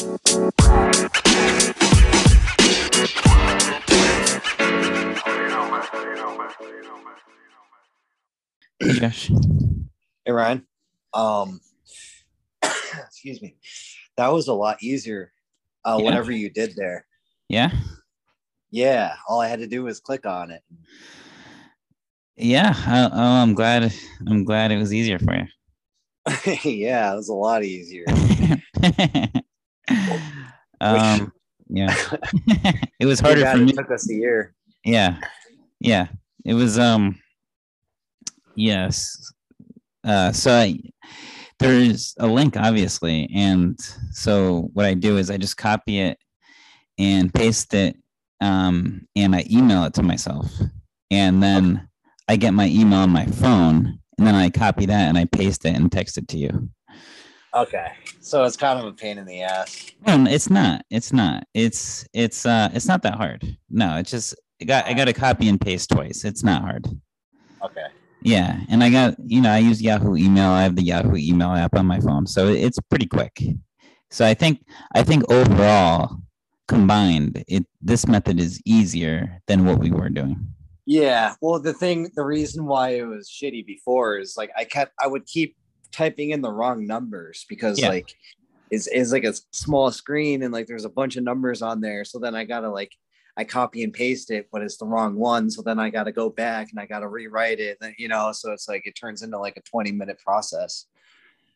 Hey, Josh. Hey Ryan. Um excuse me. That was a lot easier. Uh Yeah. whatever you did there. Yeah. Yeah. All I had to do was click on it. Yeah. I, oh, I'm glad. I'm glad it was easier for you. yeah, it was a lot easier. um. Yeah. it was harder for it me. took us a year. Yeah. Yeah. It was. Um. Yes. Uh. So I, there's a link, obviously, and so what I do is I just copy it and paste it, um, and I email it to myself, and then I get my email on my phone, and then I copy that and I paste it and text it to you. Okay. So it's kind of a pain in the ass. No, it's not. It's not. It's it's uh it's not that hard. No, it's just I got I got to copy and paste twice. It's not hard. Okay. Yeah, and I got you know I use Yahoo email. I have the Yahoo email app on my phone, so it's pretty quick. So I think I think overall combined, it this method is easier than what we were doing. Yeah. Well, the thing, the reason why it was shitty before is like I kept, I would keep typing in the wrong numbers because Yeah. like it's, it's like a small screen and like there's a bunch of numbers on there. So then I gotta like, I copy and paste it, but it's the wrong one. So then I gotta go back and I gotta rewrite it. And, you know, so it's like it turns into like a 20 minute process.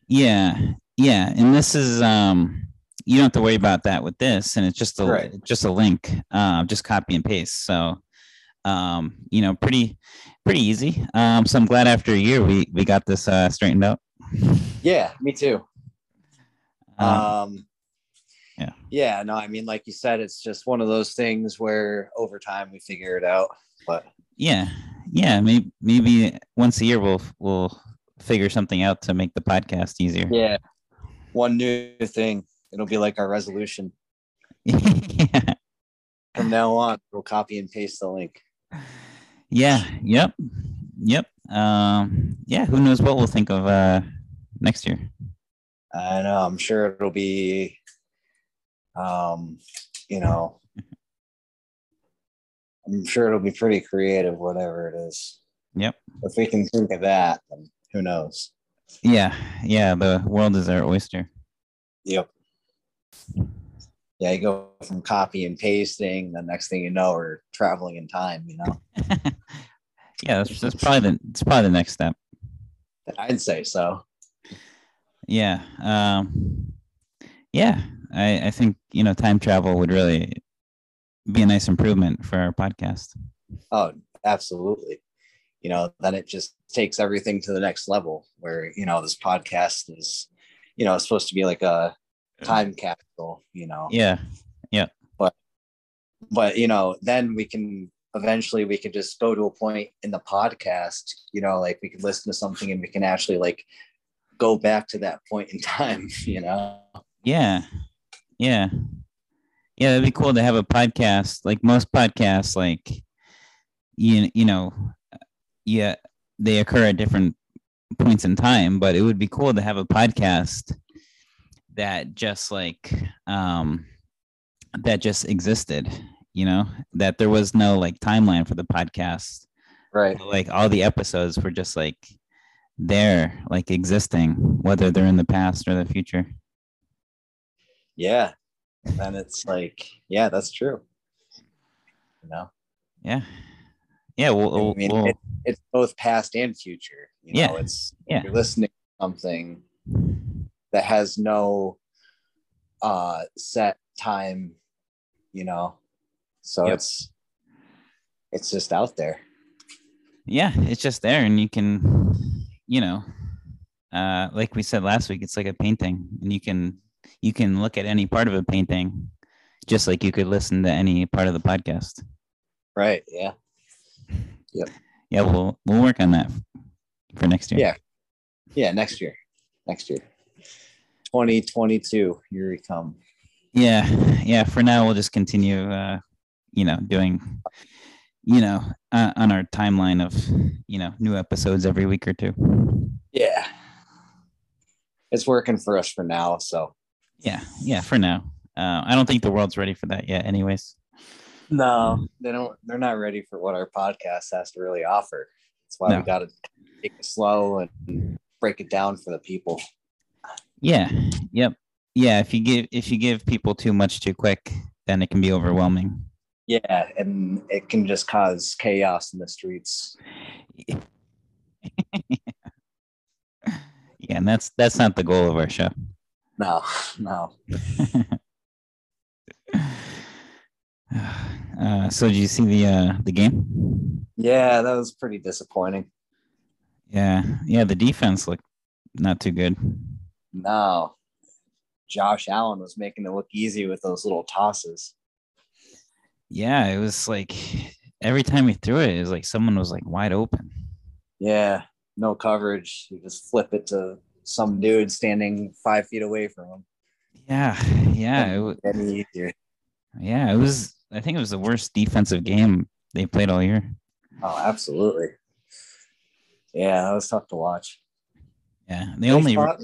Yeah, yeah, and this is um you don't have to worry about that with this, and it's just a Right. just a link, uh, just copy and paste. So, um, you know, pretty pretty easy. Um, so I'm glad after a year we we got this uh, straightened out. Yeah, me too. Um, Um, yeah. Yeah. No, I mean, like you said, it's just one of those things where over time we figure it out. But yeah, yeah, maybe maybe once a year we'll we'll figure something out to make the podcast easier. yeah, one new thing. It'll be like our resolution. yeah. From now on, we'll copy and paste the link. Yeah. Yep. Yep. Um. Yeah. Who knows what we'll think of uh next year? I know. I'm sure it'll be, um, you know, I'm sure it'll be pretty creative, whatever it is. Yep. If we can think of that, then who knows? Yeah. Yeah. The world is our oyster. Yep. Yeah, you go from copy and pasting. The next thing you know, we're traveling in time. You know, yeah. That's, that's probably the it's probably the next step. I'd say so. Yeah. Um. Yeah. I I think you know time travel would really be a nice improvement for our podcast. Oh, absolutely. You know, then it just takes everything to the next level where, you know, this podcast is, you know, it's supposed to be like a time capsule, you know. Yeah. Yeah. But but, you know, then we can eventually we can just go to a point in the podcast, you know, like we can listen to something and we can actually like go back to that point in time, you know. Yeah. Yeah. Yeah, it'd be cool to have a podcast. Like most podcasts, like you you know, yeah, they occur at different points in time, but it would be cool to have a podcast that just like um that just existed, you know, that there was no like timeline for the podcast. Right. Like all the episodes were just like there, like existing, whether they're in the past or the future. Yeah. And it's like, yeah, that's true. You know, Yeah. Yeah. We'll, I mean, we'll, it- it's both past and future. You Yeah. know, it's Yeah. you're listening to something that has no uh set time, you know. So Yep. it's it's just out there. yeah, it's just there and you can, you know, uh, like we said last week, it's like a painting and you can, you can look at any part of a painting just like you could listen to any part of the podcast. Right. Yeah. Yep. Yeah. We'll, we'll work on that for next year. Yeah. Yeah. Next year. Next year. 2022. Here we come. Yeah. Yeah. For now, we'll just continue, uh, you know, doing, you know, uh, on our timeline of, you know, new episodes every week or two. Yeah. It's working for us for now. So Yeah. Yeah. For now. Uh, I don't think the world's ready for that yet. Anyways. No, they don't. They're not ready for what our podcast has to really offer. That's why No. we got to take it slow and break it down for the people. Yeah. Yep. Yeah. If you give if you give people too much too quick, then it can be overwhelming. Yeah, and it can just cause chaos in the streets. Yeah, and that's that's not the goal of our show. No, no. Uh, so did you see the uh, the game? Yeah, that was pretty disappointing. Yeah, yeah. The defense looked not too good. No, Josh Allen was making it look easy with those little tosses. Yeah, it was like every time he threw it, it was like someone was like wide open. Yeah, no coverage. You just flip it to some dude standing five feet away from him. Yeah, yeah, it was, Any easier. yeah. It was. I think it was the worst defensive game they played all year. Oh, absolutely. Yeah, that was tough to watch. Yeah, they only What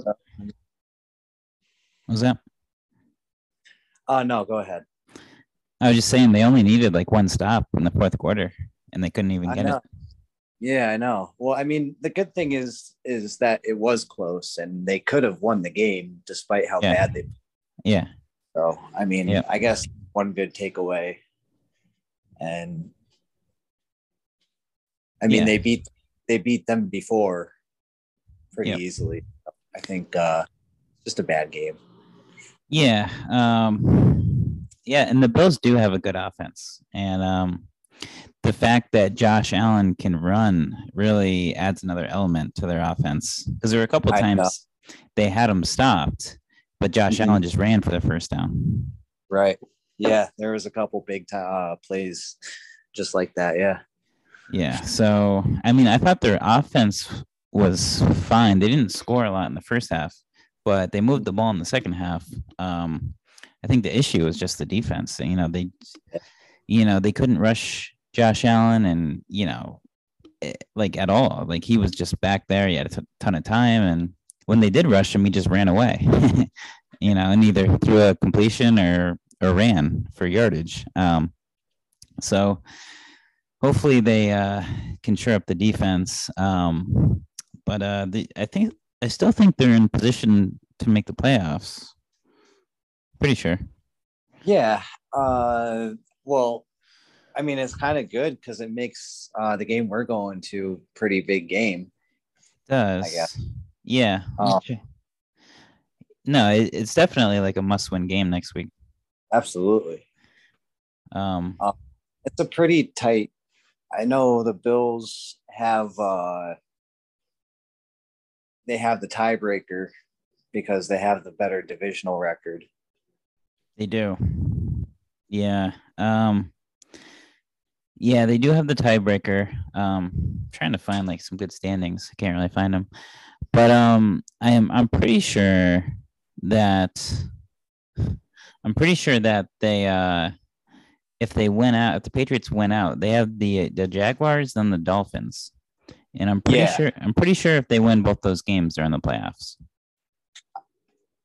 was that. Oh no, go ahead. I was just saying they only needed like one stop in the fourth quarter, and they couldn't even I get know. it. Yeah, I know. Well, I mean, the good thing is is that it was close and they could have won the game despite how Yeah. bad they Yeah, so I mean, Yeah. I guess one good takeaway. And I mean Yeah. they beat they beat them before pretty easily. I think uh just a bad game. Yeah. Um yeah, and the Bills do have a good offense. And um the fact that Josh Allen can run really adds another element to their offense. Because there were a couple times they had him stopped, but Josh Mhm. Allen just ran for the first down. Right. Yeah, there was a couple big time uh, plays just like that. Yeah. Yeah. So I mean I thought their offense was fine. They didn't score a lot in the first half, but they moved the ball in the second half. Um I think the issue was just the defense. You know, they you know, they couldn't rush Josh Allen and, you know, eh, like at all. Like he was just back there. He had a t- ton of time. And when they did rush him, he just ran away, you know, and either threw a completion or, or ran for yardage. Um, so hopefully they uh, can shore up the defense. Um, but uh, the, I think, I still think they're in position to make the playoffs. Pretty sure. Yeah. Uh, well, I mean, it's kind of good because it makes uh, the game we're going to pretty big game. does. I guess. Yeah. Okay. No, it, it's definitely like a must-win game next week. Absolutely. Um, It's a pretty tight. I know the Bills have uh, they have the tiebreaker because they have the better divisional record. They do. Yeah. Um, yeah, they do have the tiebreaker. Um, trying to find like some good standings. I can't really find them, but um, I am. I'm pretty sure that. I'm pretty sure that they uh if they win out, if the Patriots win out, they have the the Jaguars then the Dolphins. And I'm pretty Yeah. sure I'm pretty sure if they win both those games, they're in the playoffs.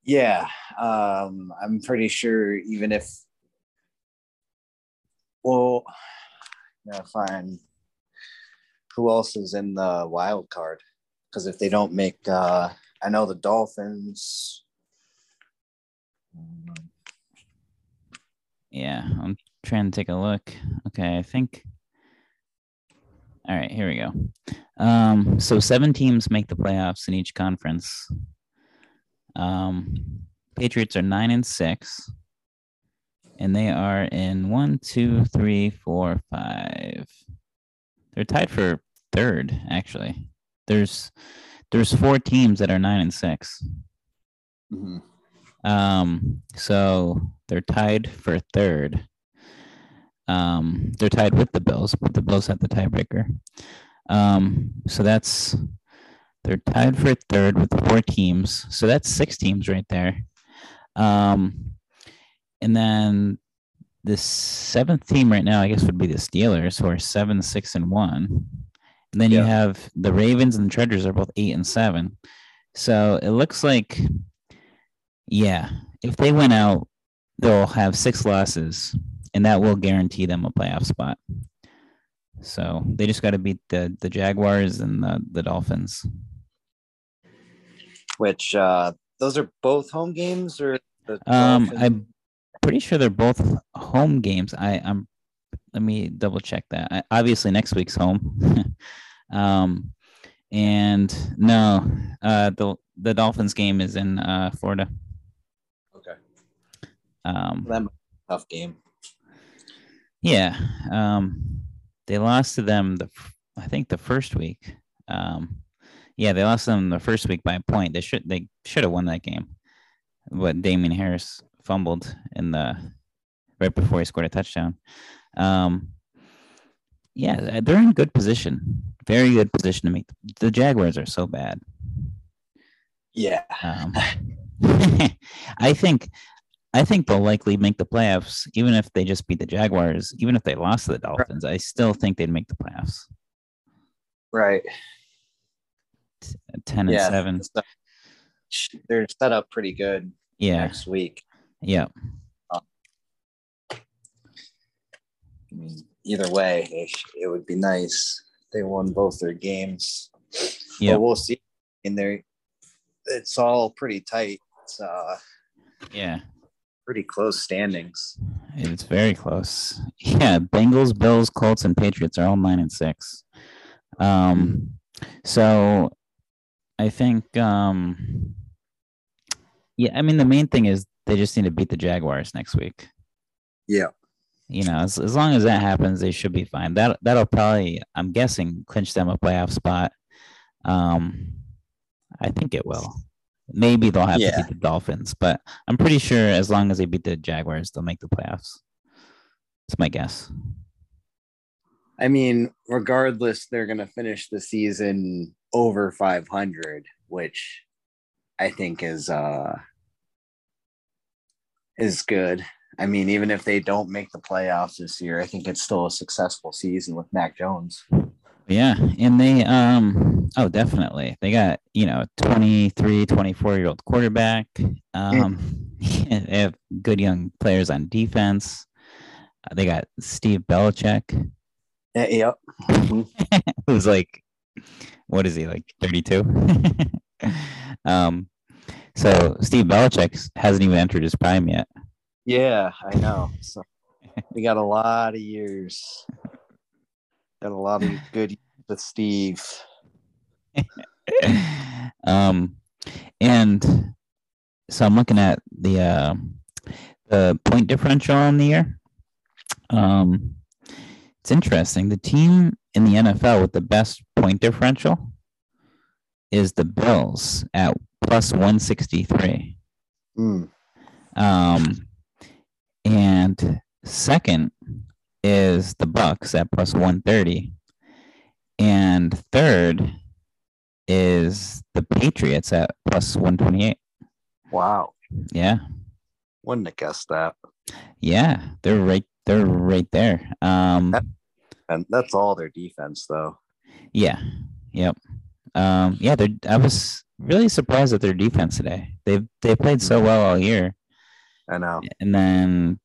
Yeah, um, I'm pretty sure even if, well, yeah, find Who else is in the wild card? Because if they don't make, uh, I know the Dolphins. Yeah, I'm trying to take a look. Okay, I think. All right, here we go. Um, so seven teams make the playoffs in each conference. Um, Patriots are nine and six, and they are in one, two, three, four, five. They're tied for third, actually. There's there's four teams that are nine and six. Mhm. Um, so they're tied for third. Um, they're tied with the Bills, but the Bills have the tiebreaker. Um, so that's they're tied for third with four teams. So that's six teams right there. Um, and then the seventh team right now, I guess, would be the Steelers, who are seven, six, and one. And then you have the Ravens and the Chargers are both eight and seven. So it looks like, yeah, if they win out, they'll have six losses, and that will guarantee them a playoff spot. So they just got to beat the the Jaguars and the the Dolphins. Which uh those are both home games or the Um, I'm pretty sure they're both home games. I I'm let me double check that. I, obviously, next week's home. um, and no, uh, the the Dolphins game is in uh Florida. okay. Um, That might a tough game. Yeah. Um, they lost to them the I think the first week. Um, yeah, they lost them the first week by a point. They should they should have won that game, but Damien Harris fumbled in the right before he scored a touchdown. Um, yeah, they're in good position, very good position to make. The Jaguars are so bad. Yeah. Um, I think, I think they'll likely make the playoffs, even if they just beat the Jaguars. Even if they lost to the Dolphins, I still think they'd make the playoffs. Right. Ten and yeah. seven. They're set up pretty good Yeah, next week. yeah, I mean, either way, it, it would be nice. They won both their games. Yeah. But we'll see. In there, it's all pretty tight. It's uh, yeah. pretty close standings. It's very close. Yeah, Bengals, Bills, Colts, and Patriots are all nine and six. Um, so I think, um, yeah, I mean the main thing is they just need to beat the Jaguars next week. Yeah. you know, as, as long as that happens, they should be fine. That that'll probably, I'm guessing, clinch them a playoff spot. Um, I think it will. Maybe they'll have to beat the Dolphins, but I'm pretty sure as long as they beat the Jaguars, they'll make the playoffs. It's my guess. I mean, regardless, they're going to finish the season over 500, which I think is uh is good. I mean, even if they don't make the playoffs this year, I think it's still a successful season with Mac Jones. Yeah, and they um oh definitely. They got, you know, 23, 24 year old quarterback. Um they have good young players on defense. Uh, they got Steve Belichick. Yeah, yep. who's like what is he like 32 um so steve belichick hasn't even entered his prime yet Yeah, I know. So we got a lot of years. Got a lot of good years with Steve. um and so i'm looking at the uh the point differential on the year um it's interesting the team in the nfl with the best point differential is the bills at plus 163 Mm. Um, and second is the Bucs at plus 130. And third is the Patriots at plus 128. Wow. Yeah. Wouldn't have guessed that. Yeah. They're right they're right there. Um And that's all their defense, though. yeah. Yep. Um yeah, they're I was really surprised at their defense today. They've they played so well all year. I know. and then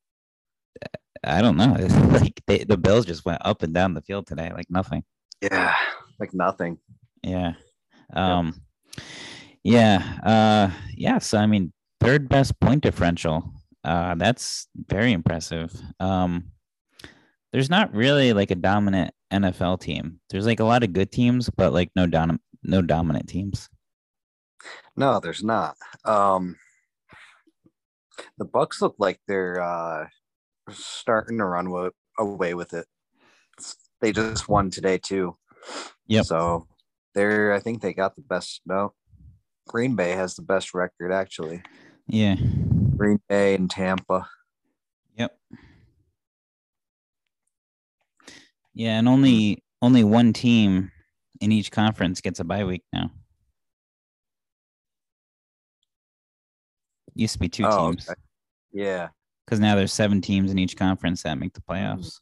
I don't know. It's like they, the Bills just went up and down the field today, like nothing. Yeah, like nothing. Yeah. Um. Yeah. Uh. Yeah. So I mean, third best point differential. Uh. That's very impressive. Um. There's not really like a dominant NFL team. There's like a lot of good teams, but like no dom- no dominant teams. No, there's not. Um, the Bucs look like they're uh, starting to run wa- away with it. They just won today too. Yeah. So they're. I think they got the best. No, Green Bay has the best record actually. Yeah. Green Bay and Tampa. Yep. Yeah, and only only one team in each conference gets a bye week now. Used to be two Oh, teams okay. Yeah. because now there's seven teams in each conference that make the playoffs.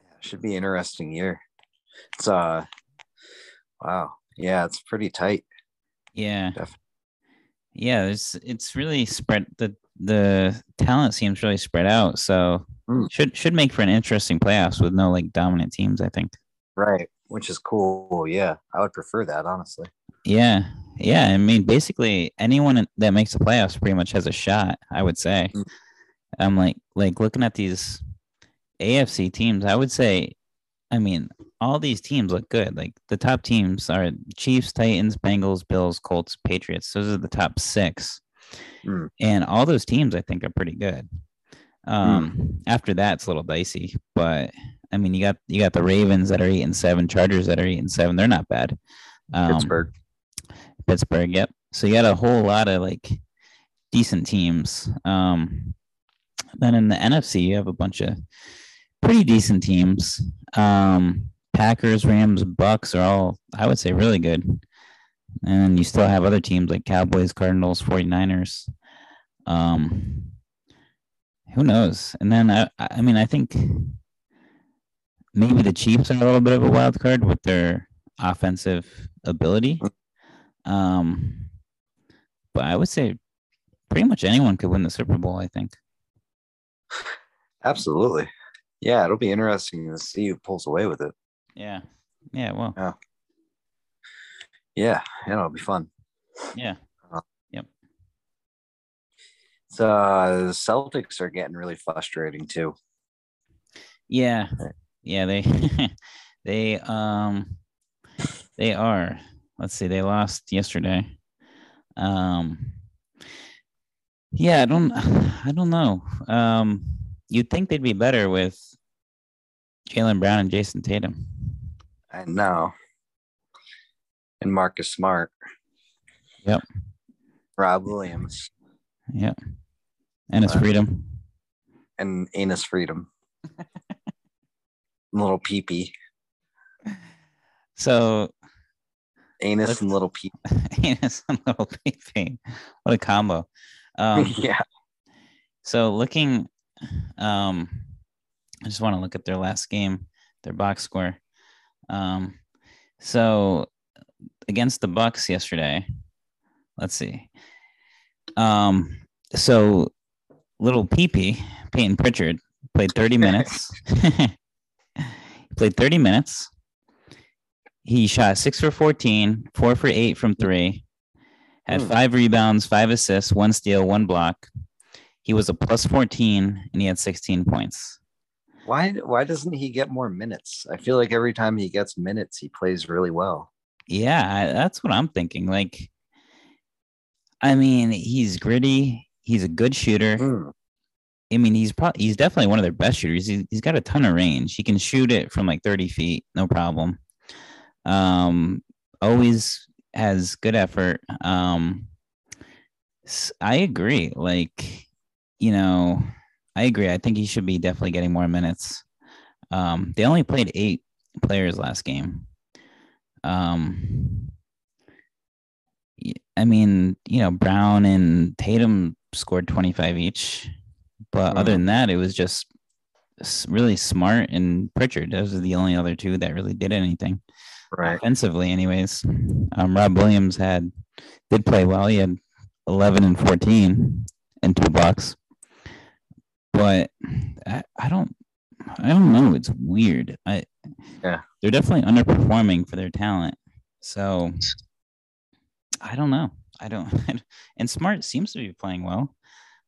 Yeah, should be interesting year. It's uh, wow. Yeah, it's pretty tight. Yeah. Definitely. Yeah, it's it's really spread the the talent seems really spread out. So Mm. should should make for an interesting playoffs with no like dominant teams, I think. Right. Which is cool. Yeah. I would prefer that, honestly. Yeah. Yeah. I mean, basically anyone that makes the playoffs pretty much has a shot, I would say. Mm. I'm like like looking at these AFC teams, I would say I mean, all these teams look good. Like the top teams are Chiefs, Titans, Bengals, Bills, Colts, Patriots. Those are the top six. Mm. And all those teams I think are pretty good. Um after that it's a little dicey, but I mean you got you got the Ravens that are eight and seven, Chargers that are eight and seven. They're not bad. Um, Pittsburgh. Pittsburgh, yep. So you got a whole lot of like decent teams. Um, then in the NFC, you have a bunch of pretty decent teams. Um, Packers, Rams, Bucs are all, I would say, really good. And you still have other teams like Cowboys, Cardinals, 49ers. Um, who knows? And then I, I mean, I think maybe the Chiefs are a little bit of a wild card with their offensive ability. Um, but I would say pretty much anyone could win the Super Bowl. I think. Absolutely. Yeah. It'll be interesting to see who pulls away with it. Yeah. Yeah. Well. Yeah. Yeah. It'll be fun. Yeah. Yep. So uh, the Celtics are getting really frustrating too. Yeah. Yeah. They. they. Um. They are. Let's see. They lost yesterday. Um. Yeah. I don't. I don't know. Um. You'd think they'd be better with Jaylen Brown and Jayson Tatum. I know. And Marcus Smart. Yep. Rob Williams Yep. And his Wow. freedom. and Anus Freedom. little peepee. So Anus and little peep. anus and little peepee. What a combo. Um, yeah. so looking, um, I just want to look at their last game, their box score. Um, so against the Bucks yesterday, let's see. Um, so little peepee, Payton Pritchard, played 30 minutes. he played 30 minutes. He shot six for 14, four for eight from three, had Hmm. five rebounds, five assists, one steal, one block. He was a plus 14 and he had 16 points. Why why doesn't he get more minutes? I feel like every time he gets minutes, he plays really well. Yeah, that's what I'm thinking. Like, I mean, he's gritty. He's a good shooter. Mm, I mean, he's probably he's definitely one of their best shooters. He, he's got a ton of range. He can shoot it from like 30 feet, no problem. Um, always has good effort. Um, I agree. Like, you know, I agree. I think he should be definitely getting more minutes. Um, they only played eight players last game. Um, I mean, you know, Brown and Tatum scored 25 each, but other than that, it was just really smart and Pritchard. Those are the only other two that really did anything right. offensively, anyways. Um, Rob Williams had did play well. He had 11 and 14 and two blocks, but I, I don't, I don't know. It's weird. I Yeah. they're definitely underperforming for their talent. So I don't know. I don't. And Smart seems to be playing well.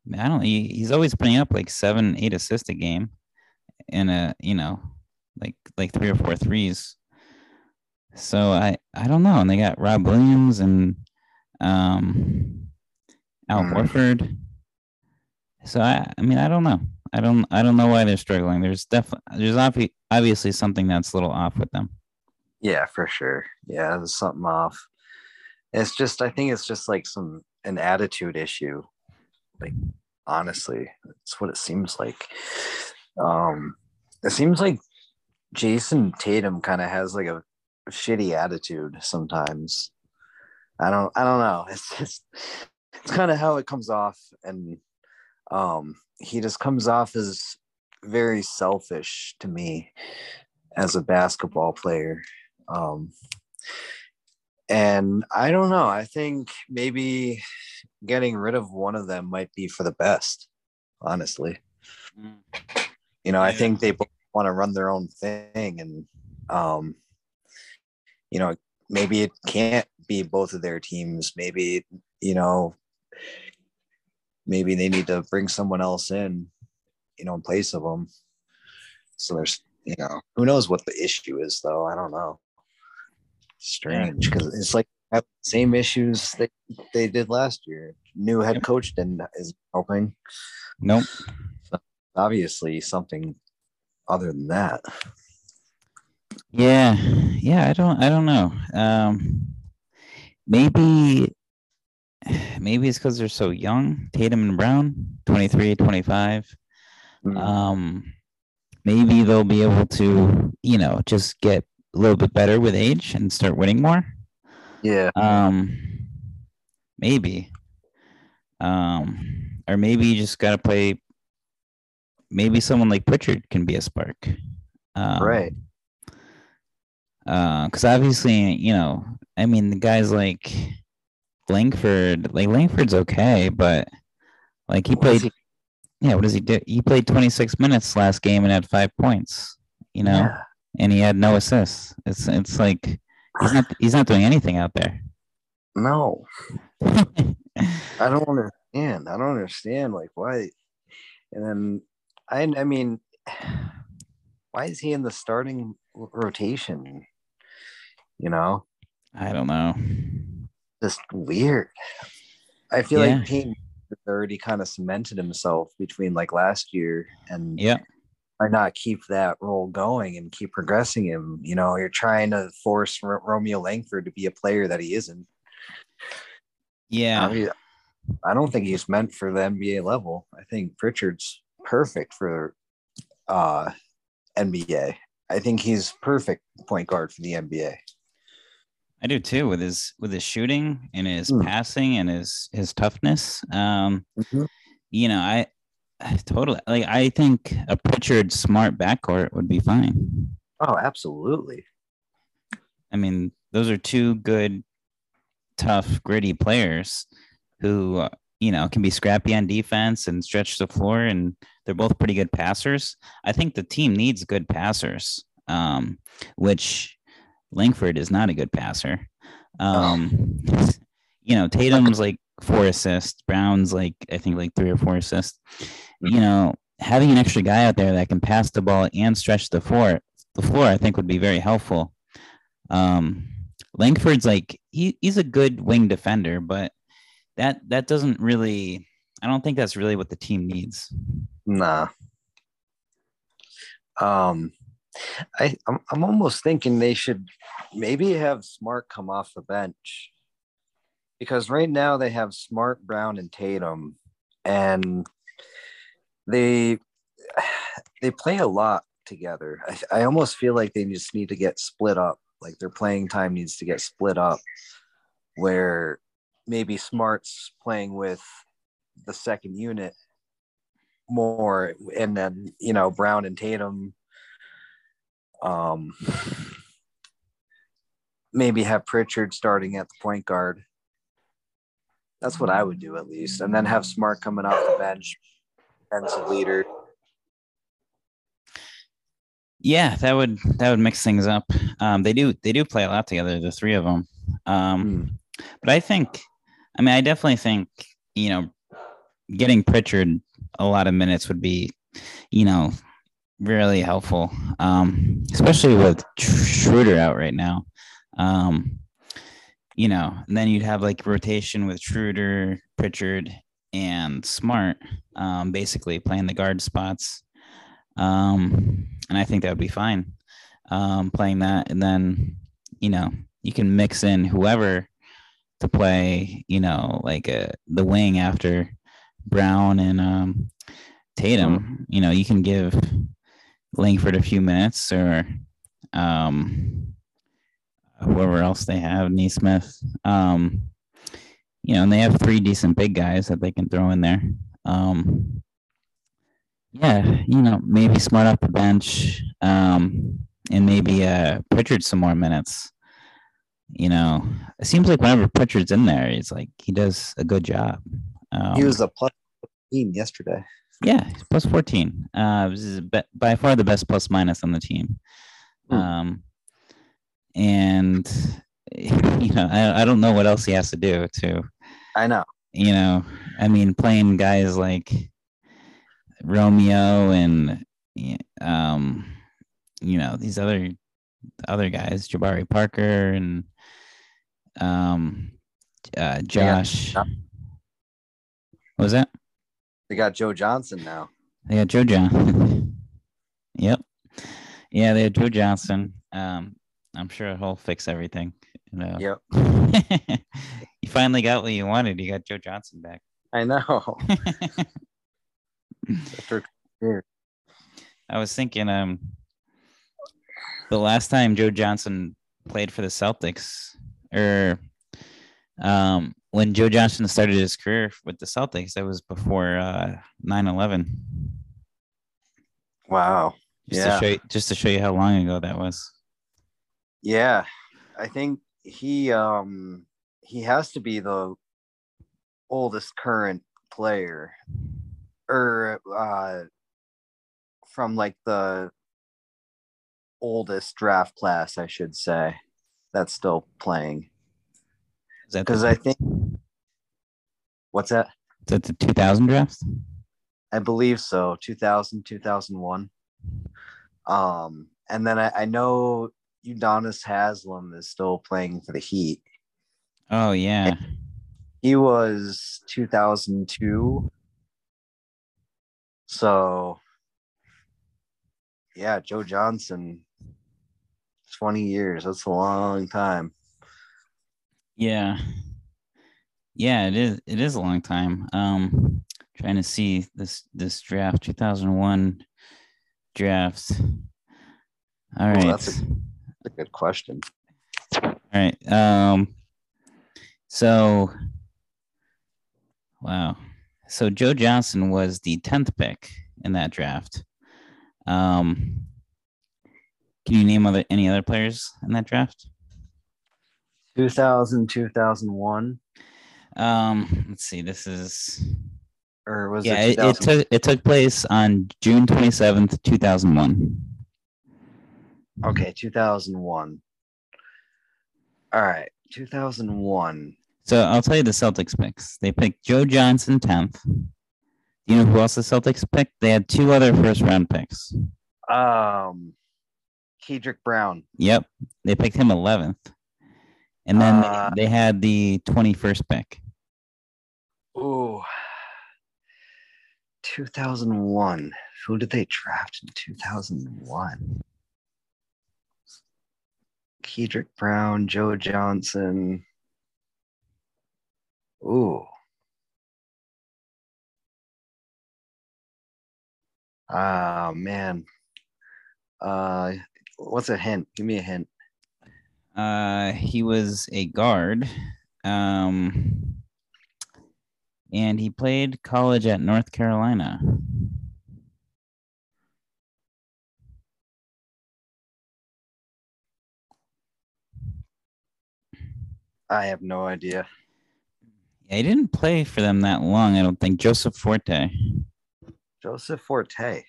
I, mean, I don't. He, he's always putting up like seven, eight assists a game, and a you know, like like three or four threes. So I I don't know. And they got Rob Williams and um Al Mm. Horford. So I I mean I don't know. I don't I don't know why they're struggling. There's definitely there's obvi- obviously something that's a little off with them. Yeah, for sure. Yeah, there's something off. It's just I think it's just like some an attitude issue. Like honestly, that's what it seems like. Um it seems like Jayson Tatum kind of has like a shitty attitude sometimes. I don't I don't know. It's just it's kind of how it comes off and um he just comes off as very selfish to me as a basketball player um And I don't know. I think maybe getting rid of one of them might be for the best, honestly. Mm. You know, I think they both want to run their own thing and um you know, maybe it can't be both of their teams. Maybe, you know, maybe they need to bring someone else in, you know, in place of them. So there's, you know, who knows what the issue is though. I don't know. Strange because it's like same issues that they did last year. New head coach didn't is helping. Nope. So obviously something other than that. Yeah, yeah. I don't. I don't know. Um, maybe, maybe it's because they're so young. Tatum and Brown, 23, 25. Mm. Um, maybe they'll be able to, you know, just get a little bit better with age and start winning more. Yeah. Um, maybe. Um, or maybe you just gotta play. Maybe someone like Pritchard can be a spark. Um, right. Because uh, obviously, you know, I mean, the guys like Langford, like Langford's okay, but like he what played. He? Yeah, what does he do? He played 26 minutes last game and had five points. You know, yeah. and he had no assists. It's it's like He's not. He's not doing anything out there. No. I don't understand. I don't understand. Like why? And then I. I mean, why is he in the starting rotation? You know. I don't know. Just weird. I feel yeah. like Payne already kind of cemented himself between like last year and yeah why not keep that role going and keep progressing him? You know, you're trying to force R- Romeo Langford to be a player that he isn't. Yeah. I, mean, I don't think he's meant for the NBA level. I think Pritchard's perfect for uh, NBA. I think he's perfect point guard for the NBA. I do too with his with his shooting and his mm. passing and his his toughness. Um, mm-hmm. You know, I Totally. Like I think a Pritchard smart backcourt would be fine. Oh, absolutely. I mean, those are two good, tough, gritty players who uh, you know can be scrappy on defense and stretch the floor, and they're both pretty good passers. I think the team needs good passers, um, which Langford is not a good passer. Um, oh. You know, Tatum's like four assists. Brown's like I think like three or four assists you know, having an extra guy out there that can pass the ball and stretch the floor, the floor, I think would be very helpful. Um, Langford's like he, he's a good wing defender, but that that doesn't really. I don't think that's really what the team needs. Nah. Um, I I'm, I'm almost thinking they should maybe have Smart come off the bench because right now they have Smart, Brown, and Tatum, and they they play a lot together. I, I almost feel like they just need to get split up. Like their playing time needs to get split up, where maybe Smart's playing with the second unit more, and then you know Brown and Tatum. Um, maybe have Pritchard starting at the point guard. That's what I would do at least, and then have Smart coming off the bench, defensive leader. Yeah, that would that would mix things up. Um, they do they do play a lot together, the three of them. Um, hmm. But I think, I mean, I definitely think you know, getting Pritchard a lot of minutes would be, you know, really helpful, um, especially with Schroeder out right now. Um, you know, and then you'd have like rotation with Schroeder, Pritchard, and Smart, um, basically playing the guard spots. Um, and I think that would be fine um, playing that. And then, you know, you can mix in whoever to play, you know, like a, uh, the wing after Brown and um, Tatum. You know, you can give Langford a few minutes or um, whoever else they have, Nesmith. Um, you know, and they have three decent big guys that they can throw in there. Um, yeah, you know, maybe smart off the bench, um, and maybe uh, Pritchard some more minutes. you know, it seems like whenever Pritchard's in there, he's like he does a good job. Um, he was a plus 15 yesterday. Yeah, plus 14. Uh, this is by far the best plus minus on the team. Hmm. Um, and you know, I, I don't know what else he has to do to, I know. you know, I mean, playing guys like Romeo and um, you know, these other other guys, Jabari Parker and um, uh, Josh. Yeah. What was that? They got Joe Johnson now. They got Joe John. yep. Yeah, they had Joe Johnson. Um, I'm sure he'll fix everything. You know. Yep. you finally got what you wanted. You got Joe Johnson back. I know. After- I was thinking, um, the last time Joe Johnson played for the Celtics, or um, when Joe Johnson started his career with the Celtics, that was before uh 9/11. wow. Just Yeah. to show you, just to show you how long ago that was. Yeah. I think he um he has to be the oldest current player or uh from like the oldest draft class I should say that's still playing because I think what's that? that is that the 2000 draft? I believe so. 2000 2001 um and then I, I know Udonis Haslem is still playing for the Heat. Oh yeah, he was 2002 so yeah joe johnson 20 years. That's a long time. Yeah, yeah. It is. It is a long time. Um, trying to see this this draft 2001 draft. All right, Ooh, right. that's a- that's a good question All right. Um so wow. So Joe Johnson was the 10th pick in that draft. Um can you name other any other players in that draft? 2000 2001 Um let's see. This is or was yeah, it, it, it took it took place on June 27th, 2001. okay 2001 all right 2001 So I'll tell you the Celtics picks. They picked Joe Johnson 10th. You know who else the Celtics picked? They had two other first round picks. um Kedrick Brown Yep. They picked him 11th. And then they- Uh, they, had the 21st pick. Ooh. 2001. Who did they draft in 2001? Kedrick Brown, Joe Johnson. Ooh. Ah, man. Uh, what's a hint? Give me a hint. Uh, he was a guard. Um, and he played college at North Carolina. I have no idea. Yeah, he didn't play for them that long, I don't think. Joseph Forte. Joseph Forte.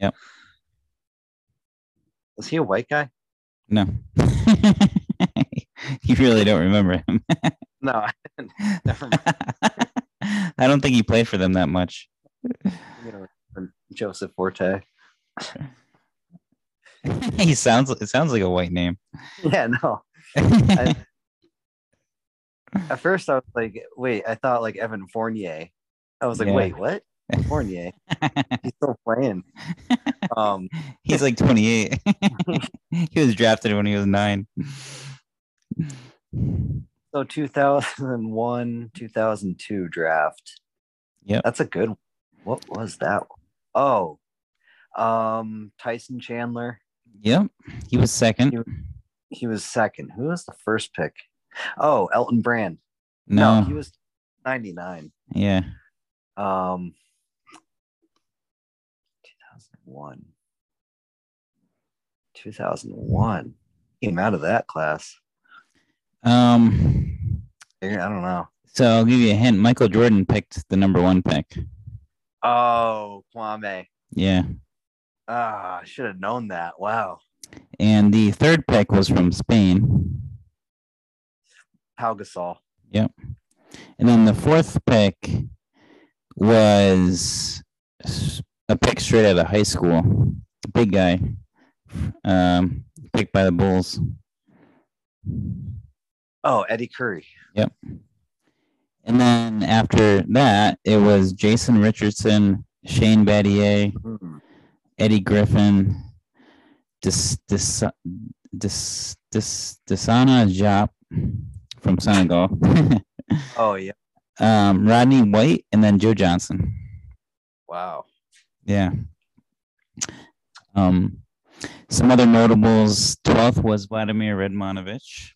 Yep. Was he a white guy? No. you really don't remember him. No, I didn't. Never mind. I don't think he played for them that much. Joseph Forte. he sounds it sounds like a white name. Yeah, no. At first, I was like, wait, I thought like Evan Fournier. I was like, Yeah. wait, what? Fournier? He's still playing. Um, He's like 28. he was drafted when he was nine. So 2001, 2002 draft. Yeah. That's a good. One. What was that? Oh, um, Tyson Chandler. Yep. He was second. You- He was second. Who was the first pick? Oh, Elton Brand. No. he was 99. yeah. Um, 2001. 2001. Came out of that class. Um, I don't know. so I'll give you a hint. Michael Jordan picked the number one pick. Oh, Kwame. Yeah. Ah, I should have known that. Wow. And the third pick was from Spain. Pau Gasol. Yep. And then the fourth pick was a pick straight out of high school. Big guy. Um, picked by the Bulls. Oh, Eddie Curry. Yep. And then after that, it was Jason Richardson, Shane Battier, Hmm. Eddie Griffin, Dis, Dis, Dis, Dis, Desana Diop from Senegal, Oh yeah. um, Rodney White, and then Joe Johnson. Wow. Yeah. Um, some other notables. Twelfth was Vladimir Radmanovic.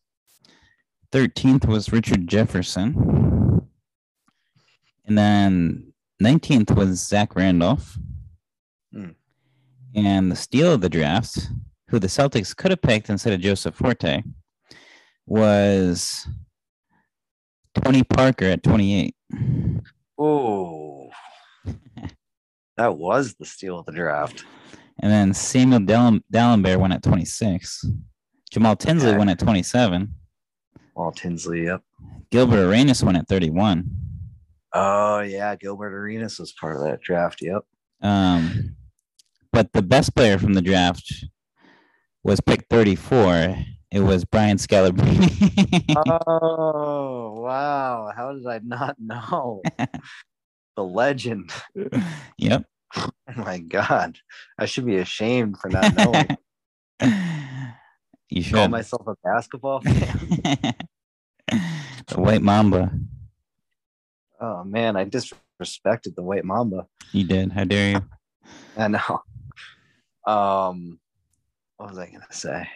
Thirteenth was Richard Jefferson. And then nineteenth was Zach Randolph. Hmm. And the steal of the draft, who the Celtics could have picked instead of Joseph Forte, was Tony Parker at twenty-eight. Oh. that was the steal of the draft. And then Samuel Dallin- Dallenberg went at 26. Jamal Tinsley Okay. went at 27. Walt Tinsley. Yep. Gilbert Arenas went at 31. Oh yeah, Gilbert Arenas was part of that draft. Yep. Um, but the best player from the draft was picked 34. It was Brian Scalabrine. oh wow! How did I not know? the legend. yep. Oh my god! I should be ashamed for not knowing. you should Call myself a basketball fan. The White Mamba. Oh man, I disrespected the White Mamba. You did. How dare you? I know. Um, what was I gonna say?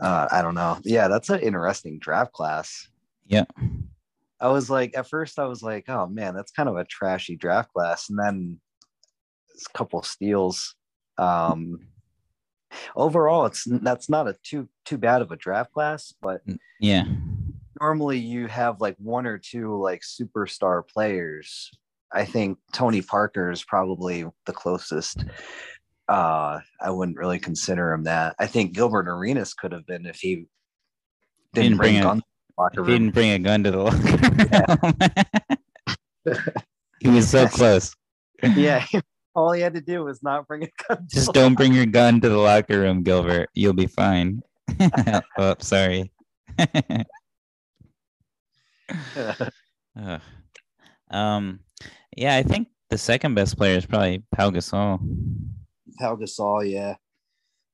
Uh, I don't know. Yeah, that's an interesting draft class. Yeah. I was like, at first, I was like, oh man, that's kind of a trashy draft class, and then a couple steals. Um, overall, it's that's not a too too bad of a draft class, but Yeah. Normally you have like one or two like superstar players. I think Tony Parker is probably the closest. Uh, I wouldn't really consider him that. I think Gilbert Arenas could have been if he didn't, Didn't bring bring a- guns to the locker he room. didn't bring a gun to the locker room. he was so close. yeah, all he had to do was not bring a gun. to Just don't bring your gun to the locker room, Gilbert. You'll be fine. oh, sorry. um, yeah, I think the second best player is probably Pau Gasol. Pau Gasol, yeah.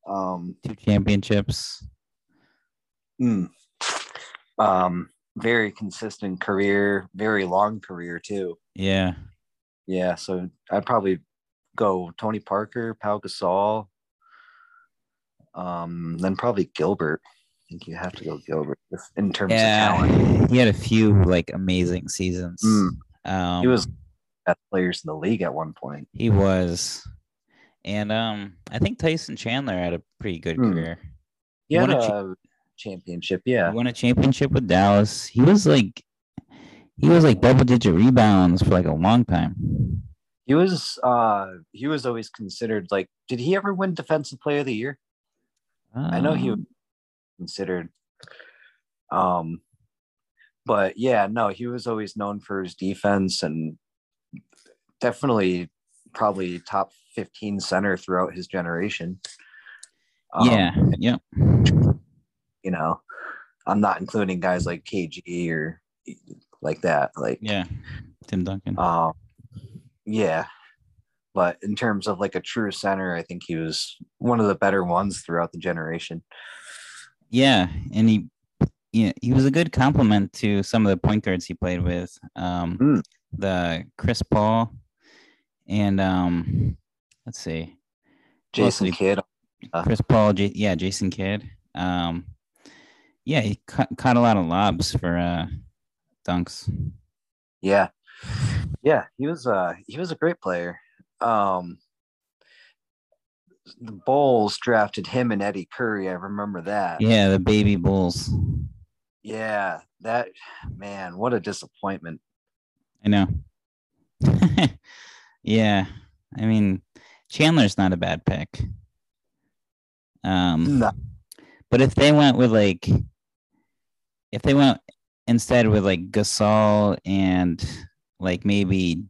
Um, Two championships. hmm. um, very consistent career, very long career too. Yeah. Yeah, so I'd probably go Tony Parker, Pau Gasol, um, then probably Gilbert. I think you have to go Gilbert in terms of talent. He had a few like amazing seasons. Mm, Um, he was best players in the league at one point. He was. And um, I think Tyson Chandler had a pretty good Hmm. career. He had won a a cha- championship, Yeah, He won a championship with Dallas. He was like, he was like double digit rebounds for like a long time. He was uh he was always considered like did he ever win defensive player of the year? I know he Um, considered um but yeah, no, he was always known for his defense and definitely probably top 15 center throughout his generation. Um, yeah, yeah, you know, I'm not including guys like KG or like that. Like, yeah. Tim Duncan. um, yeah. But in terms of like a true center, I think he was one of the better ones throughout the generation. Yeah, and he, yeah, he was a good complement to some of the point guards he played with. Um, Mm. the Chris Paul, and um, let's see, Jason Mostly- Kidd. Uh. Chris Paul, J- yeah, Jason Kidd. Um, yeah, he caught, caught a lot of lobs for uh dunks. Yeah. Yeah, he was uh he was a great player. Um the Bulls drafted him and Eddie Curry. I remember that. Yeah, the baby Bulls. Yeah, that man, what a disappointment. I know. yeah. I mean, Chandler's not a bad pick. Um, No. but if they went with like, if they went instead with like Gasol and like maybe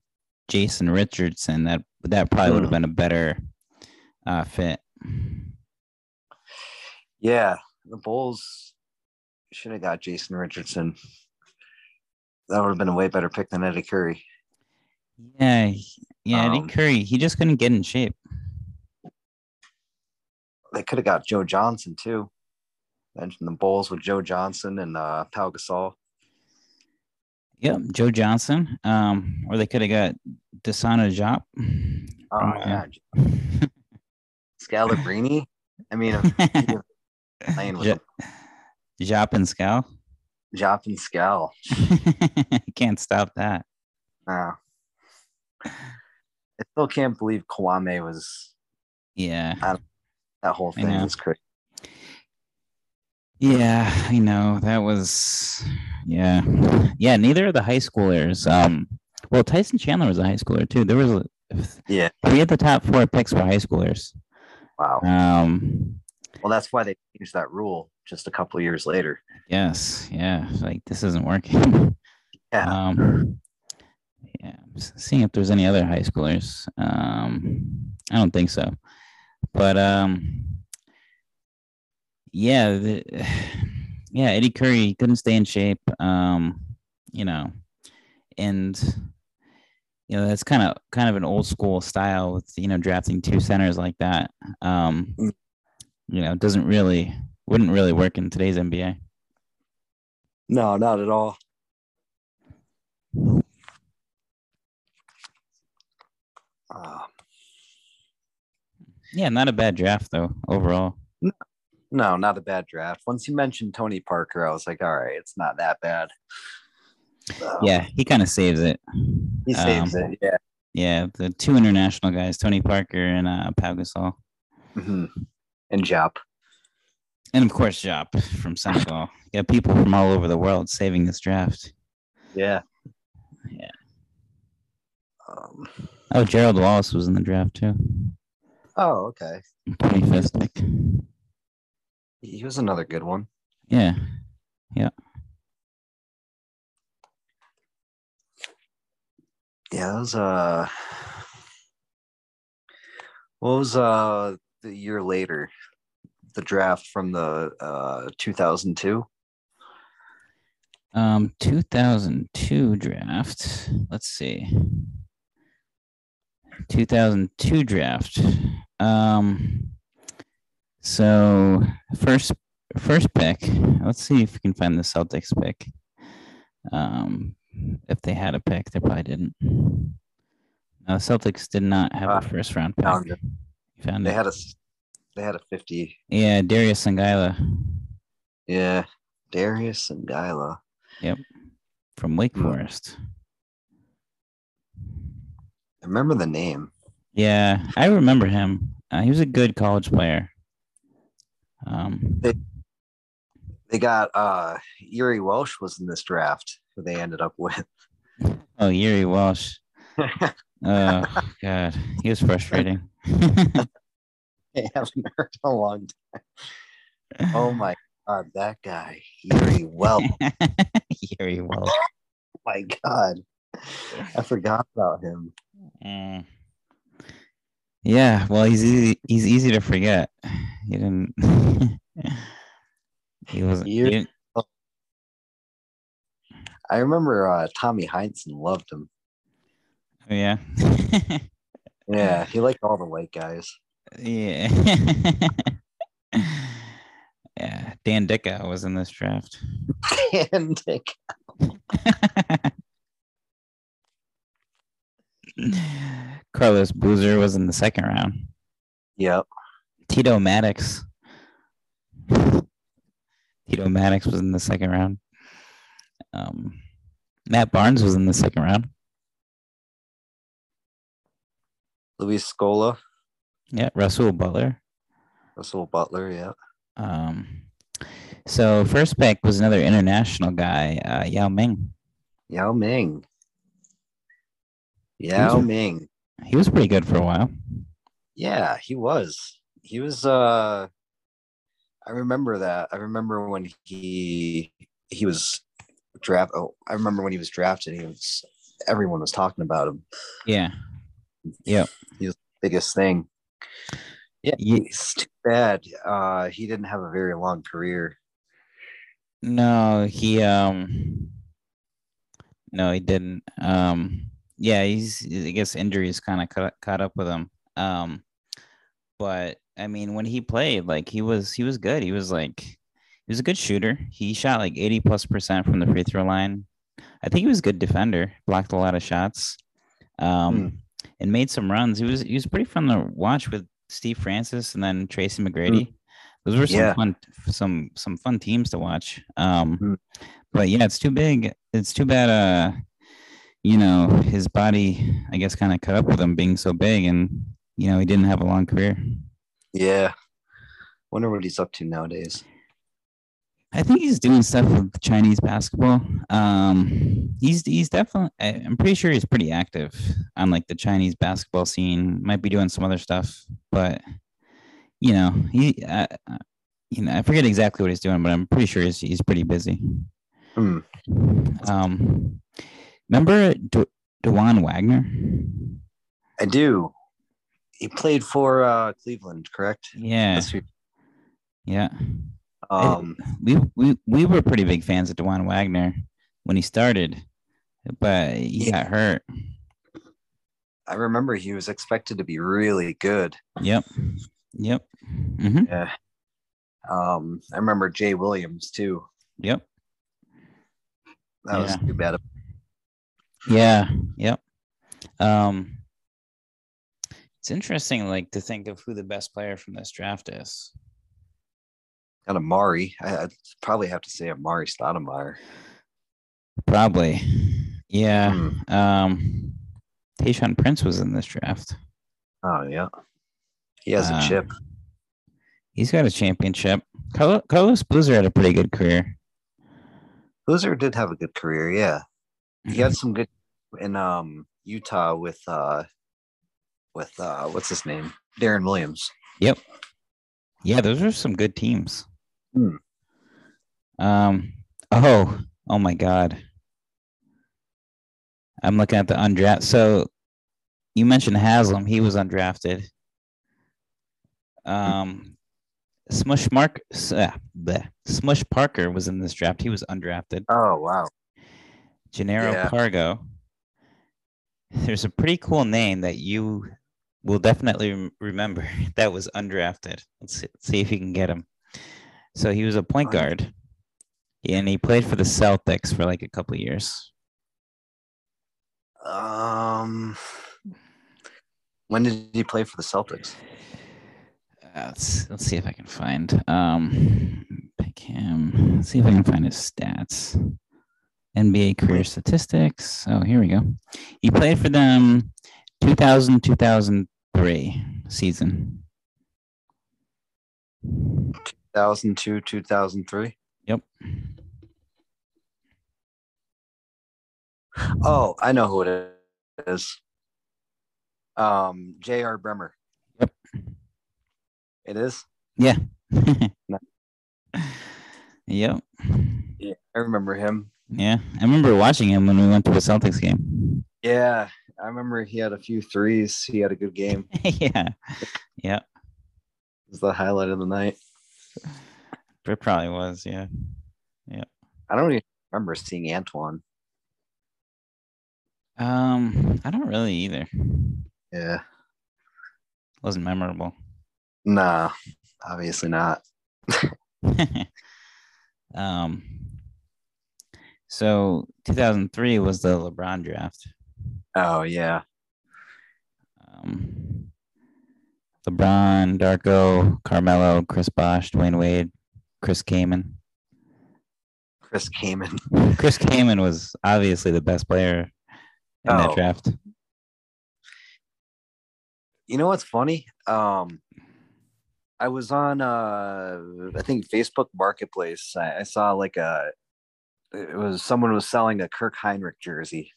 Jason Richardson, that that probably would have Mm. been a better uh, fit. Yeah, the Bulls should have got Jason Richardson. That would have been a way better pick than Eddie Curry. Yeah, yeah. Eddie Um, Curry, he just couldn't get in shape. They could have got Joe Johnson too. Mentioned the Bulls with Joe Johnson and uh, Pau Gasol. Yep, Joe Johnson. Um, or they could have got Desana Diop. Oh From, yeah, Scalabrine. I mean, playing with Ja- Diop and Scal. Diop and Scal. Can't stop that. Uh, I still can't believe Kwame was Yeah. that whole thing was crazy. Yeah, I know. That was yeah. Yeah, neither of the high schoolers. Um well Tyson Chandler was a high schooler too. There was a, Yeah. three of the top four picks were high schoolers. Wow. Um Well, that's why they changed that rule just a couple years later. yes, yeah. Like this isn't working. Yeah. Um yeah, seeing if there's any other high schoolers. Um I don't think so. But um yeah, the, yeah, Eddie Curry couldn't stay in shape. Um, you know, and you know that's kind of kind of an old school style with you know drafting two centers like that. Um, Mm. you know, it doesn't really wouldn't really work in today's NBA. No, not at all. Uh, Yeah, not a bad draft though overall. no, not a bad draft. Once you mentioned Tony Parker, I was like, all right, it's not that bad. Yeah, he kind of saves it. he saves um, it. Yeah. Yeah, the two international guys, Tony Parker and uh, Pau Gasol, hmm And Diop. and of course Diop from Senegal. Got people from all over the world saving this draft. Yeah. Yeah. Um, Oh, Gerald Wallace was in the draft too. oh, okay. 25th pick. He was another good one. Yeah. Yeah, that was uh what was uh the year later? The draft from the uh 2002. Um, 2002 draft. Let's see. 2002 draft. Um, so first first pick. Let's see if we can find the Celtics pick. Um, if they had a pick, they probably didn't. No, the Celtics did not have Ah, a first round pick. found it. Found They it. had a they had a 50. yeah, Darius Songaila Yeah. Darius and Gyla. from Wake Hmm. Forest. I remember the name. Yeah, I remember him. Uh, he was a good college player. Um, They they got uh Jiri Welsch was in this draft who they ended up with. oh, Yuri Walsh. Oh God, he was frustrating. I haven't heard in a long time. Oh my god, that guy, Jiri Welsch. Yuri Walsh. my god. I forgot about him. Mm. Yeah, well, he's easy. He's easy to forget. He didn't. he wasn't. he didn't- I remember uh, Tommy Heinsohn loved him. oh, yeah. Yeah, he liked all the white guys. yeah. yeah. Dan Dickau was in this draft. and Dick. Carlos Boozer was in the second round. Yep. Tito Maddox. Tito Maddox was in the second round. Um, Matt Barnes was in the second round. Luis Scola, Yeah, Rasual Butler. Rasual Butler. Yeah. Um, So first pick was another international guy, uh, Yao Ming. Yao Ming. Yao Who's- Ming. He was pretty good for a while. Yeah, he was. He was uh I remember that. I remember when he he was draft oh, I remember when he was drafted, he was everyone was talking about him. Yeah. Yeah. He was the biggest thing. Yeah, Ye- it's too bad. Uh he didn't have a very long career. No, he um no, he didn't. Um yeah, he's I guess injuries kind of caught, caught up with him. Um but I mean when he played, like he was he was good. He was like he was a good shooter. He shot like 80 plus percent from the free throw line. I think he was a good defender, blocked a lot of shots. Um and made some runs. He was he was pretty fun to watch with Steve Francis and then Tracy McGrady. Those were some Yeah. fun some some fun teams to watch. Um Mm. but yeah, it's too big. It's too bad uh you know, his body I guess kind of cut up with him being so big and you know, he didn't have a long career. Yeah. Wonder what he's up to nowadays. I think he's doing stuff with Chinese basketball. Um, he's he's definitely. I- I'm pretty sure he's pretty active on like the Chinese basketball scene. Might be doing some other stuff, but you know, he, uh, uh, you know, I forget exactly what he's doing, but I'm pretty sure he's he's pretty busy. Hmm. Um, remember De- Dajuan Wagner? I do. He played for uh Cleveland, correct? Yeah, yeah. Um we we we were pretty big fans of Dajuan Wagner when he started, but he Yeah. got hurt. I remember he was expected to be really good. Yep. Yep. hmm Yeah. Um, I remember Jay Williams too. Yep. That was too bad. Yeah. Yep. Um, it's interesting, like to think of who the best player from this draft is. Got Amar'e. I, I'd probably have to say Amar'e Stoudemire. Probably. Yeah. Hmm. Um, Tayshaun Prince was in this draft. Oh yeah. He has Uh, a chip. He's got a championship. Carlo- Carlos Boozer had a pretty good career. Boozer did have a good career, yeah. He had some good in um Utah with uh with uh what's his name? Deron Williams. Yep. Yeah, those are some good teams. Hmm. Um. Oh. Oh my God. I'm looking at the undrafted. So, you mentioned Haslem. He was undrafted. Um. Smush Mark. Uh, bleh. Smush Parker was in this draft. He was undrafted. Oh wow. Jannero Yeah. Pargo. There's a pretty cool name that you will definitely rem- remember that was undrafted. Let's see, let's see if you can get him. So he was a point guard, and he played for the Celtics for like a couple of years. Um when did he play for the Celtics? Uh, let's let's see if I can find um pick him. Let's see if I can find his stats. NBA career statistics. Oh, here we go. He played for them 2000 2003 season. 2002, 2003. Yep. Oh, I know who it is. Um, J.R. Bremer. Yep. It is. Yeah. Yep. Yeah, I remember him. Yeah. I remember watching him when we went to a Celtics game. Yeah, I remember he had a few threes. He had a good game. yeah. Yeah. It was the highlight of the night. It probably was. Yeah. Yeah. I don't even remember seeing Antoine. Um, I don't really either. Yeah. Wasn't memorable. Nah, obviously not. um, so 2003 was the LeBron draft. Oh yeah. Um, LeBron, Darko, Carmelo, Chris Bosh, Dwyane Wade, Chris Kaman. Chris Kaman. Chris Kaman was obviously the best player in that Oh. draft. You know what's funny? Um, I was on uh I think Facebook Marketplace. I, I saw like a it was someone was selling a Kirk Hinrich jersey.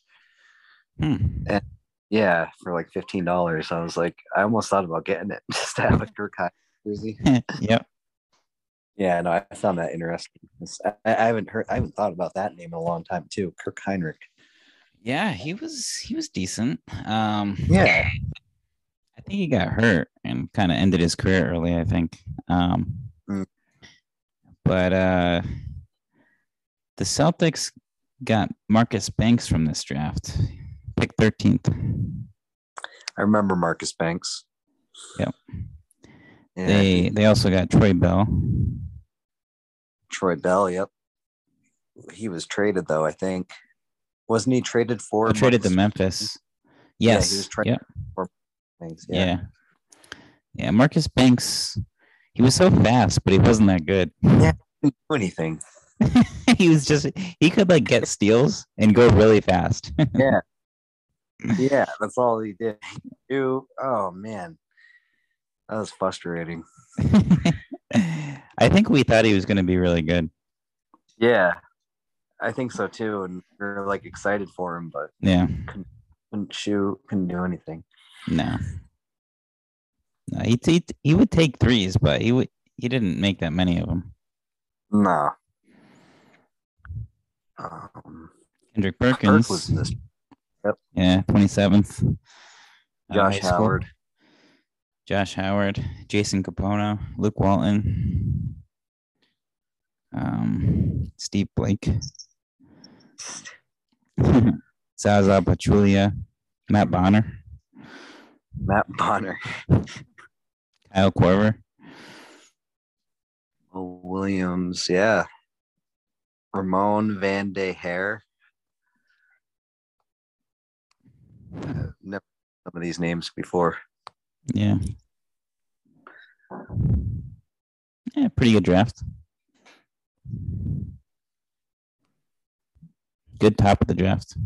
Hmm. Yeah, for like fifteen dollars. I was like, I almost thought about getting it just to have a Kirk Hinrich jersey. yep. Yeah, no, I found that interesting. I, I haven't heard, I haven't thought about that name in a long time too. Kirk Hinrich. Yeah, he was he was decent. Um Yeah, I think he got hurt and kind of ended his career early, I think. Um Mm. but uh the Celtics got Marcus Banks from this draft. Pick 13th. I remember Marcus Banks. Yep. Yeah, They they also got Troy Bell. Troy Bell. Yep. He was traded though. I think wasn't he traded for? He traded to Memphis. Yeah, he Yes. was traded yep. Banks? Yeah. yeah. Marcus Banks, he was so fast, but he wasn't that good. Didn't do anything. he was just he could like get steals and go really fast. Yeah. Yeah, that's all he did. You, oh man, that was frustrating. I think we thought he was going to be really good. Yeah, I think so too. And we are like excited for him, but Yeah. couldn't shoot, couldn't do anything. No. No, he he, he would take threes, but he would he didn't make that many of them. No. Um, Kendrick Kirk Perkins. was in this. Yeah, twenty seventh. Josh Howard. Josh Howard, Jason Kapono, Luke Walton, um, Steve Blake, Zaza Pachulia, Matt Bonner, Matt Bonner, Kyle Korver, Will Williams, yeah. Ramon Van de Hare. I've never some of these names before. yeah, yeah, pretty good draft. Good top of the draft.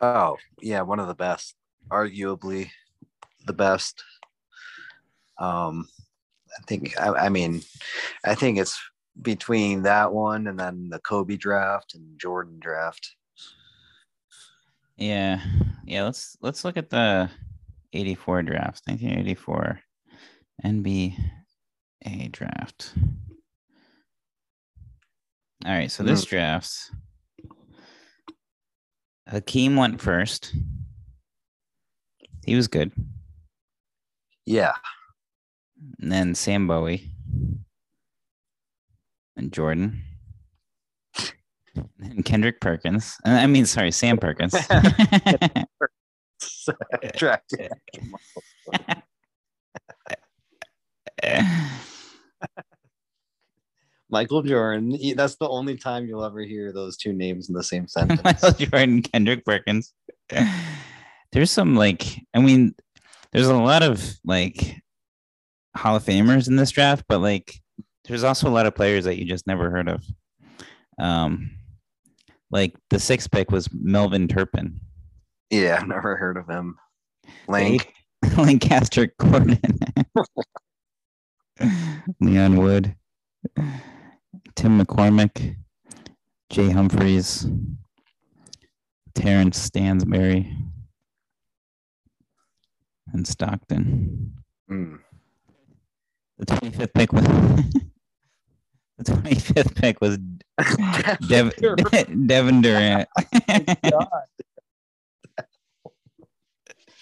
Oh, yeah, one of the best, arguably the best. Um, I think I, I mean, I think it's between that one and then the Kobe draft and Jordan draft. Yeah, yeah. Let's let's look at the '84 draft, 1984 NBA draft. All right, so this hmm. draft, Hakeem went first. He was good, Yeah, and then Sam Bowie, and Jordan, and Kendrick Perkins. I mean, sorry, Sam Perkins. Michael Jordan. That's the only time you'll ever hear those two names in the same sentence. Michael Jordan, Kendrick Perkins. There's some like, I mean, there's a lot of like Hall of Famers in this draft, but like, there's also a lot of players that you just never heard of. Um, like the sixth pick was Melvin Turpin, yeah, I've never heard of him. Lank. Lancaster Gordon, Leon Wood, Tim McCormick, Jay Humphries, Terence Stansbury, and Stockton. Hmm. The 25th pick was the 25th pick was Dev, Devin Durant.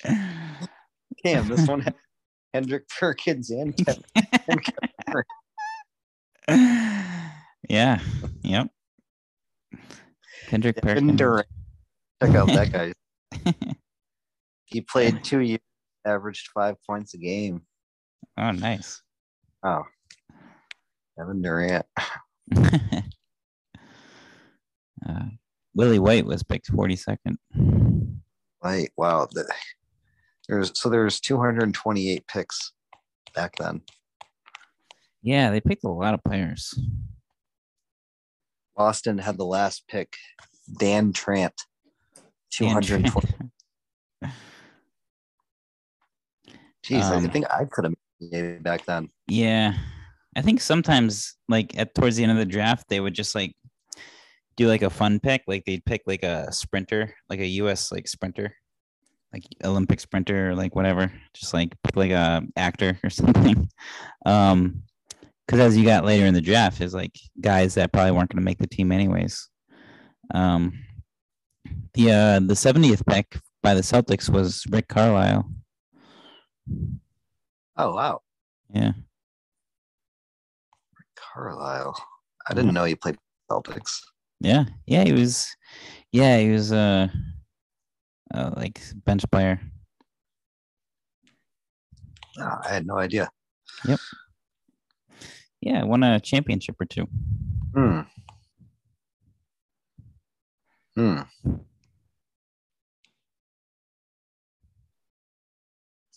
Oh Damn, this one had Hendrick Perkins and Kevin. yeah. Yep. Kendrick Kevin Perkins. Durant. Check out that guy. He played two years, averaged five points a game. Oh, nice. Oh, Kevin Durant. uh, Willie White was picked 42nd. Like, wow. The, there's so there's 228 picks back then. Yeah, they picked a lot of players. Boston had the last pick. Dan Trant. Dan 220. Jeez, I Um, think I could have made it back then. Yeah. I think sometimes like at towards the end of the draft, they would just like do like a fun pick. Like they'd pick like a sprinter, like a US like sprinter, like Olympic sprinter or like whatever. Just like pick like a actor or something. Um because as you got later in the draft, is like guys that probably weren't gonna make the team anyways. Um the uh the 70th pick by the Celtics was Rick Carlisle. Oh wow, Yeah. Carlisle. I didn't know he played Celtics. Yeah, yeah, he was. Yeah, he was uh, uh like bench player. Oh, I had no idea. Yep. Yeah, won a championship or two. Hmm. Hmm.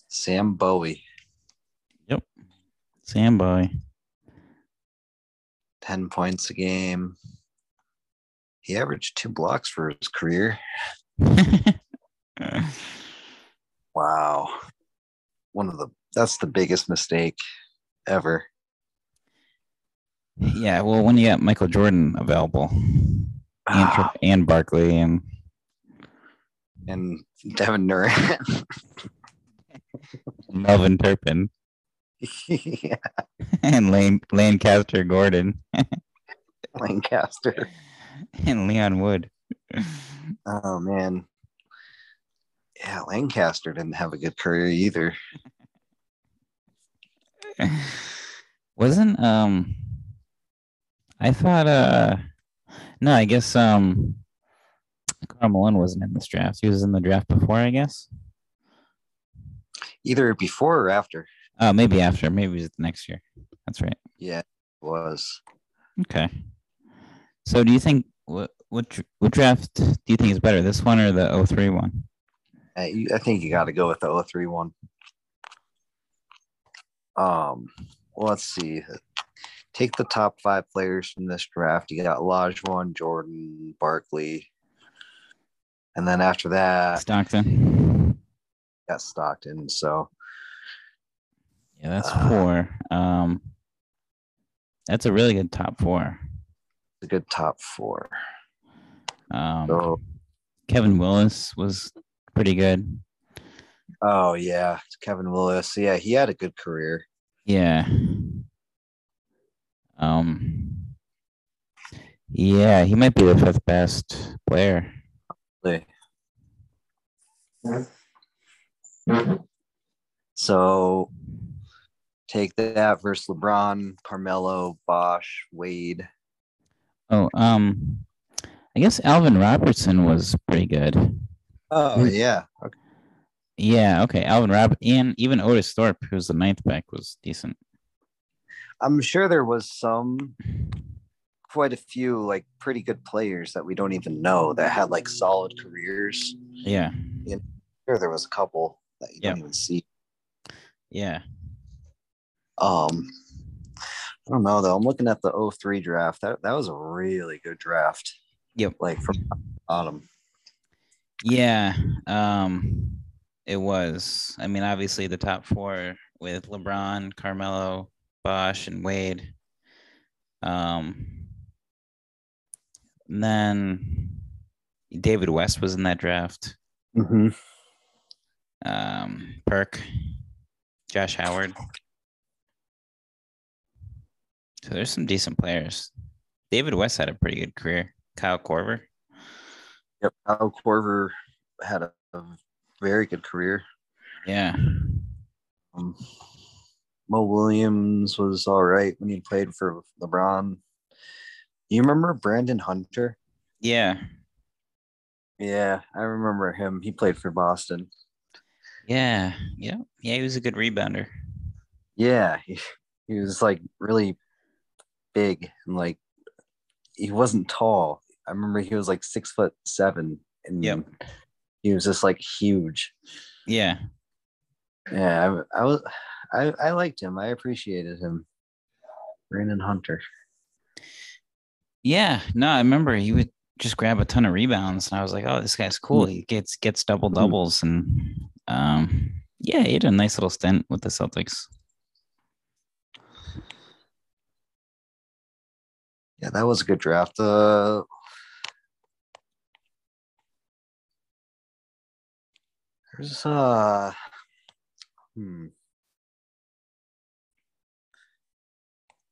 Sam Bowie, Yep. Sam boy. 10 points a game. He averaged two blocks for his career. Wow. One of the that's the biggest mistake ever. yeah, well, when you got Michael Jordan available and Ah, and Barkley and and Devin Durant. Melvin Turpin yeah, and Lane Lancaster Gordon Lancaster. and Leon Wood. Oh man. Yeah, Lancaster didn't have a good career either. Wasn't um I thought uh no, I guess um Karl Malone wasn't in this draft. He was in the draft before, I guess. Either before or after. Oh, maybe after. Maybe it was next year. That's right. Yeah, it was. Okay. So do you think what what what draft do you think is better, this one or the 03 one? I, you- I think you got to go with the 03 one. Um, well, let's see. Take the top five players from this draft. You got Olajuwon, Jordan, Barkley, and then after that, Stockton. got Stockton. So Yeah, that's Uh, four. Um that's a really good top four. it's a good top four. Um So, Kevin Willis was pretty good. oh yeah, Kevin Willis. Yeah, he had a good career. Yeah. Um Yeah, he might be the fifth best player. So take that versus LeBron, Carmelo, Bosh, Wade. Oh, um I guess Alvin Robertson was pretty good. Oh yeah. Okay. Yeah, okay. Alvin Rob and even Otis Thorpe, who's the ninth back, was decent. I'm sure there was some quite a few like pretty good players that we don't even know that had like solid careers. Yeah, Sure there was a couple that you don't even see. yeah. Um I don't know though. I'm looking at the 03 draft. That that was a really good draft. Yep. Like from bottom. Yeah. Um it was. I mean, obviously the top four with LeBron, Carmelo, Bosh, and Wade. Um and then David West was in that draft. Mm-hmm. Um Perk, Josh Howard. So there's some decent players. David West had a pretty good career. Kyle Korver. Yep. Kyle Korver had a, a very good career. Yeah. Um, Mo Williams was all right when he played for LeBron. You remember Brandon Hunter? Yeah. Yeah, I remember him. He played for Boston. Yeah. Yeah. Yeah. He was a good rebounder. Yeah, he, he was like really big and like he wasn't tall. I remember he was like six foot seven and Yep. he was just like huge. Yeah. Yeah, I, I was I, I liked him. I appreciated him. Brandon Hunter. Yeah. No, I remember he would just grab a ton of rebounds, and I was like, "Oh, this guy's cool. He gets gets double doubles." And um, yeah, he had a nice little stint with the Celtics. Yeah, that was a good draft. Uh, there's uh, hmm.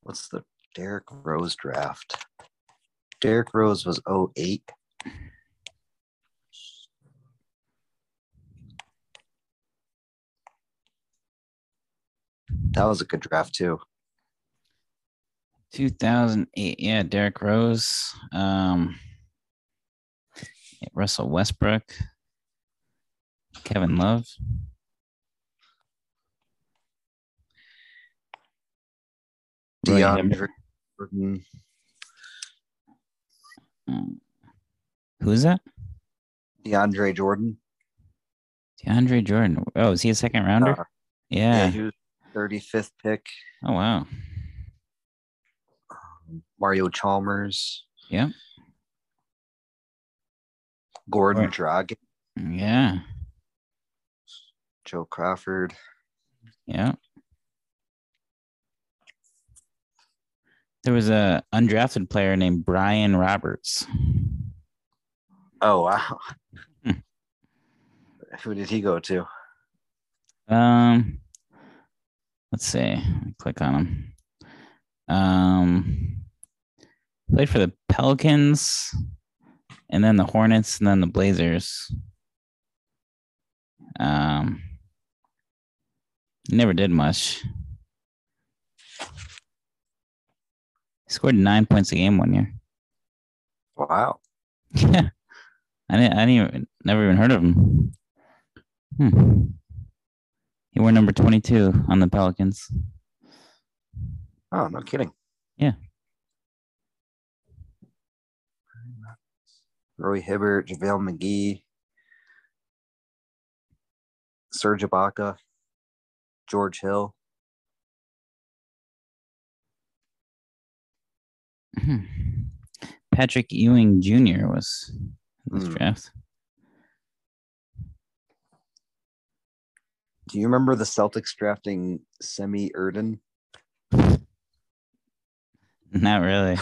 What's the Derrick Rose draft? Derrick Rose was 08. That was a good draft too. 2008. Yeah, Derrick Rose. Um, Russell Westbrook. Kevin Love. DeAndre Jordan. Um, Who's that? DeAndre Jordan. DeAndre Jordan. Oh, is he a second rounder? Uh, yeah, yeah. he was 35th pick. Oh wow. Mario Chalmers, Yeah. Gordon Right. Dragic, Yeah. Joe Crawford. Yeah. There was a undrafted player named Brian Roberts. Oh wow. Hmm. Who did he go to? Um, let's see. Click on him. Um, played for the Pelicans, and then the Hornets, and then the Blazers. Um, never did much. Scored nine points a game one year. Wow. Yeah, I didn't. I didn't even, never even heard of him. Hmm. He wore number twenty-two on the Pelicans. Oh, no kidding. Yeah. Roy Hibbert, JaVale McGee, Serge Ibaka, George Hill. Hmm. Patrick Ewing Jr. was in this Hmm. draft. Do you remember the Celtics drafting Semih Erden? Not really.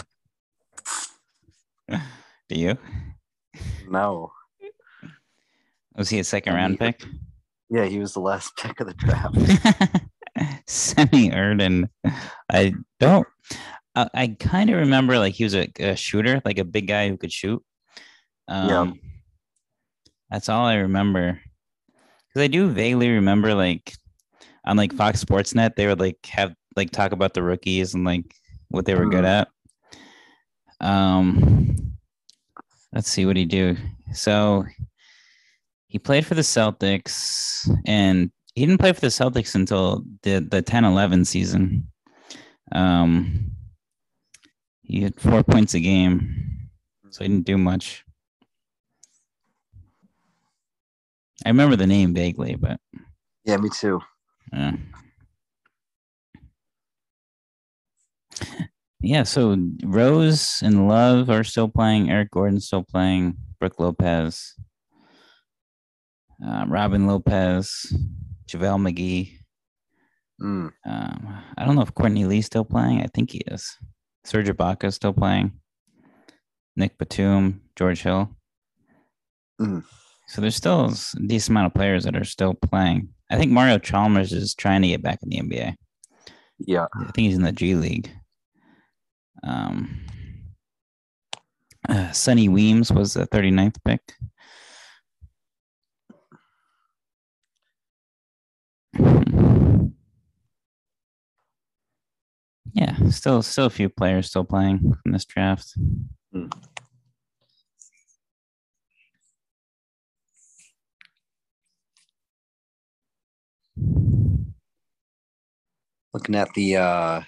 Do you? No. Was he a second round pick? Yeah, he was the last pick of the draft. Semih Erden. I don't. I, I kind of remember like he was a, a shooter, like a big guy who could shoot. Um, Yeah. That's all I remember. Because I do vaguely remember like on like Fox Sports Net, they would like have like talk about the rookies and like what they were good at. Um, let's see what he do. So he played for the Celtics and he didn't play for the Celtics until the the 10-11 season. Um he had four points a game, so he didn't do much. I remember the name vaguely, but Yeah, me too. yeah. Yeah, so Rose and Love are still playing. Eric Gordon's still playing. Brook Lopez, uh, Robin Lopez, JaVale McGee. Mm. Um, I don't know if Courtney Lee's still playing. I think he is. Serge Ibaka still playing. Nick Batum, George Hill. Mm. So there's still a decent amount of players that are still playing. I think Mario Chalmers is trying to get back in the NBA. Yeah. I think he's in the G League. Um, uh, Sonny Weems was the 39th pick. Yeah, still still a few players still playing in this draft. Looking at the uh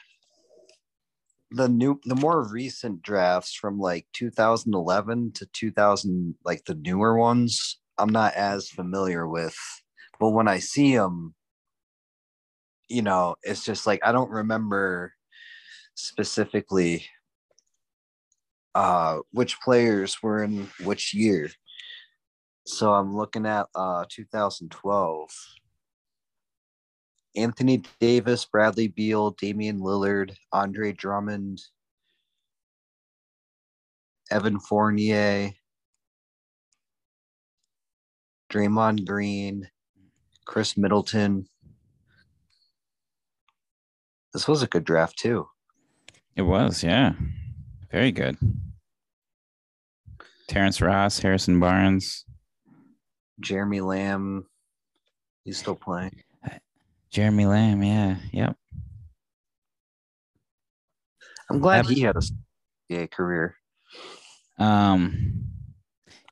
the new the more recent drafts from like 2011 to 2000 like the newer ones i'm not as familiar with but when i see them you know it's just like i don't remember specifically uh which players were in which year. So i'm looking at uh 2012 Anthony Davis, Bradley Beal, Damian Lillard, Andre Drummond, Evan Fournier, Draymond Green, Khris Middleton. This was a good draft too. It was, yeah. Very good. Terrence Ross, Harrison Barnes, Jeremy Lamb, he's still playing. Jeremy Lamb, yeah. Yep. I'm glad he had a yeah, career. Um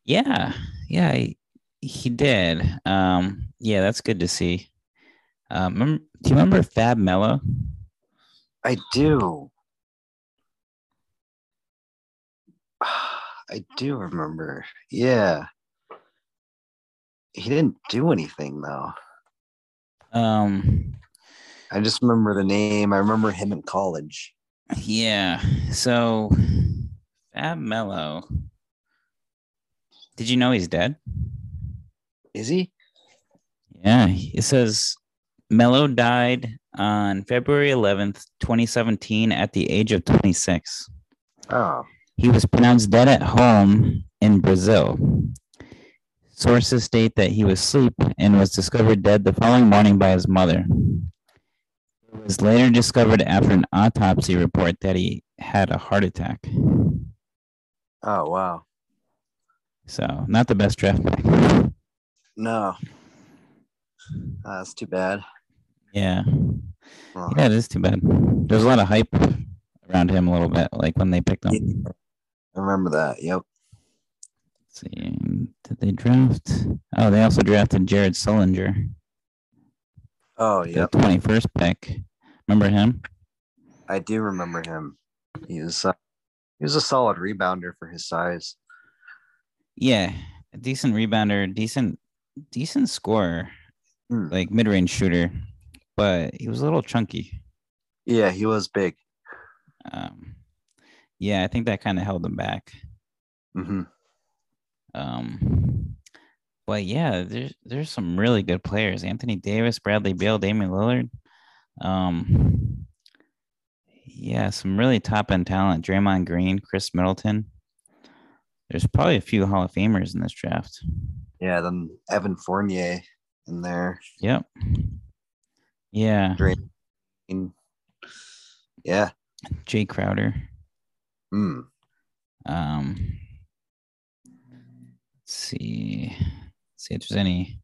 yeah, yeah, he, he did. Um yeah, that's good to see. Um remember, do you remember Fab Melo? I do. I do remember. Yeah. He didn't do anything though. Um I just remember the name. I remember him in college. yeah. So Fab Melo. Did you know he's dead? Is he? Yeah, it says Melo died on February 11th, 2017 at the age of 26. Oh, He was pronounced dead at home in Brazil. Sources state that he was asleep and was discovered dead the following morning by his mother. It was later discovered after an autopsy report that he had a heart attack. oh wow. So, not the best draft pick. No. Uh, that's too bad. Yeah. Well, Yeah, it is too bad. There's a lot of hype around him a little bit, like when they picked him. I remember that. Yep. See, did they draft? Oh, they also drafted Jared Sullinger, Oh, yeah. the 21st pick. Remember him? I do remember him. He was uh, he was a solid rebounder for his size. Yeah, a decent rebounder, decent, decent scorer, Hmm. like mid-range shooter, but he was a little chunky. Yeah, he was big. Um, yeah, I think that kind of held him back. hmm Um, but yeah, there's there's some really good players: Anthony Davis, Bradley Beal, Damian Lillard. Um, yeah, some really top end talent: Draymond Green, Khris Middleton. There's probably a few Hall of Famers in this draft. Yeah, then Evan Fournier in there. Yep. Yeah, Draymond. Yeah. Jae Crowder. Mm. Um, see, let's see if there's any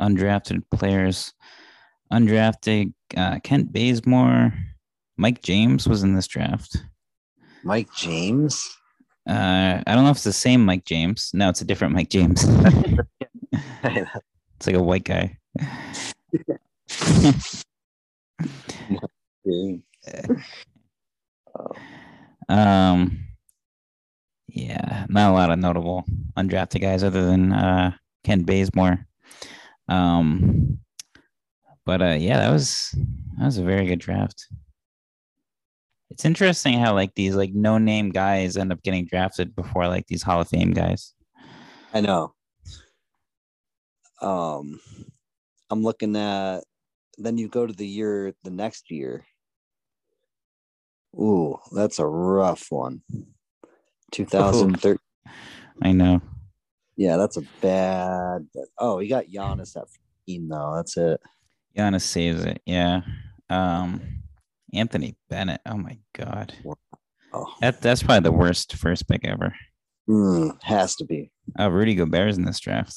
undrafted players. Undrafted, uh, Kent Bazemore, Mike James was in this draft. Mike James. Uh, I don't know if it's the same Mike James. No, it's a different Mike James. it's like a white guy. um, yeah, not a lot of notable undrafted guys other than uh, Ken Bazemore. Um, but uh, yeah, that was that was a very good draft. It's interesting how like these like no name guys end up getting drafted before like these Hall of Fame guys. I know. Um, I'm looking at. Then you go to the year, the next year. Ooh, that's a rough one. 2013. I know. Yeah, that's a bad. Oh, he got Giannis at 15 though. That's it. Giannis saves it. Yeah. Um, Anthony Bennett. Oh my god. Oh, That that's probably the worst first pick ever. mm, has to be. Oh, Rudy Gobert's in this draft.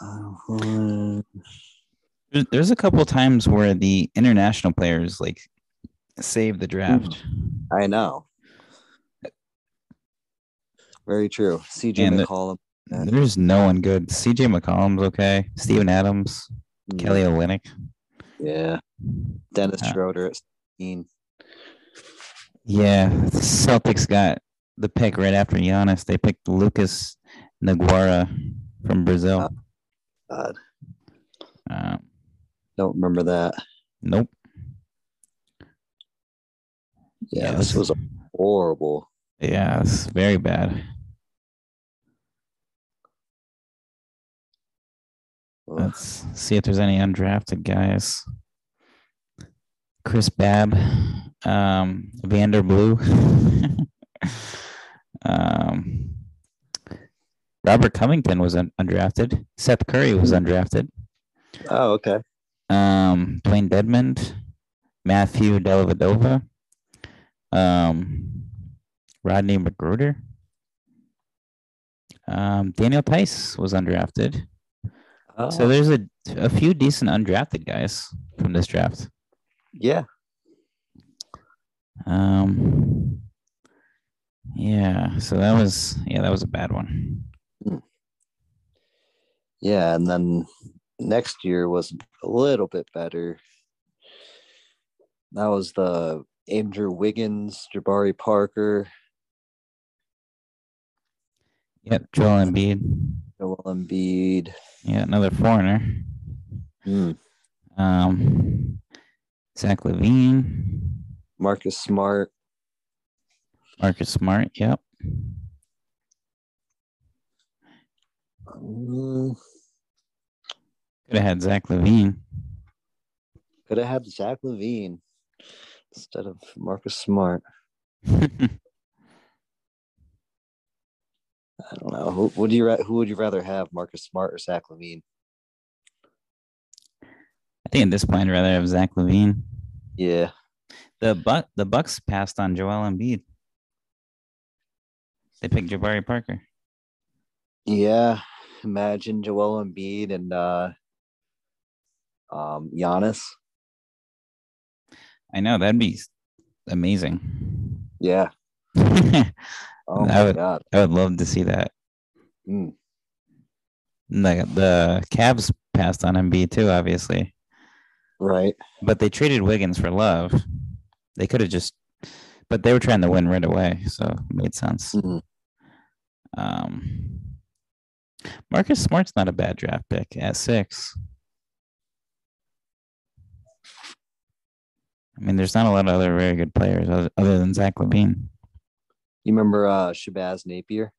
Uh, There's, there's a couple times where the international players like save the draft. I know. Very true. CJ And the- McCollum. Yeah. There's no one good. CJ McCollum's okay. Steven Adams, Mm, Kelly Olynyk. Yeah. Dennis Uh, Schroeder at 16. Yeah, the Celtics got the pick right after Giannis. They picked Lucas Nogueira from Brazil. God, Um, don't remember that. nope. Yeah, Yeah, this was horrible. Yeah, it's very bad. Let's see if there's any undrafted guys. Chris Babb, um, Vander Blue. um, Robert Covington was un- undrafted. Seth Curry was undrafted. Oh, okay. Um, Dewayne Dedmon, Matthew Dellavedova, um, Rodney McGruder. Um, Daniel Theis was undrafted. Oh, So there's a, a few decent undrafted guys from this draft. yeah. Um, yeah, so that was yeah, that was a bad one. Yeah, and then next year was a little bit better. That was the Andrew Wiggins, Jabari Parker, Yep, Joel Embiid. Joel Embiid. Yeah, another foreigner. Hmm. Um, Zach LaVine, Marcus Smart. Marcus Smart. Yep. Mm, Could have had Zach LaVine. Could have had Zach LaVine instead of Marcus Smart. I don't know. Who would you who would you rather have, Marcus Smart or Zach LaVine? I think at this point I'd rather have Zach LaVine. Yeah. The Buck the Bucks passed on Joel Embiid. They picked Jabari Parker. Yeah. Imagine Joel Embiid and uh um Giannis. I know that'd be amazing. Yeah. I Oh my would- god. would love to see that. Mm. The the Cavs passed on Embiid too, obviously, Right. but they traded Wiggins for Love. They could have just, but they were trying to win right away, so it made sense. Mhm. Um, Marcus Smart's not a bad draft pick at six. I mean, there's not a lot of other very good players other, other than Zach LaVine. You remember uh Shabazz Napier?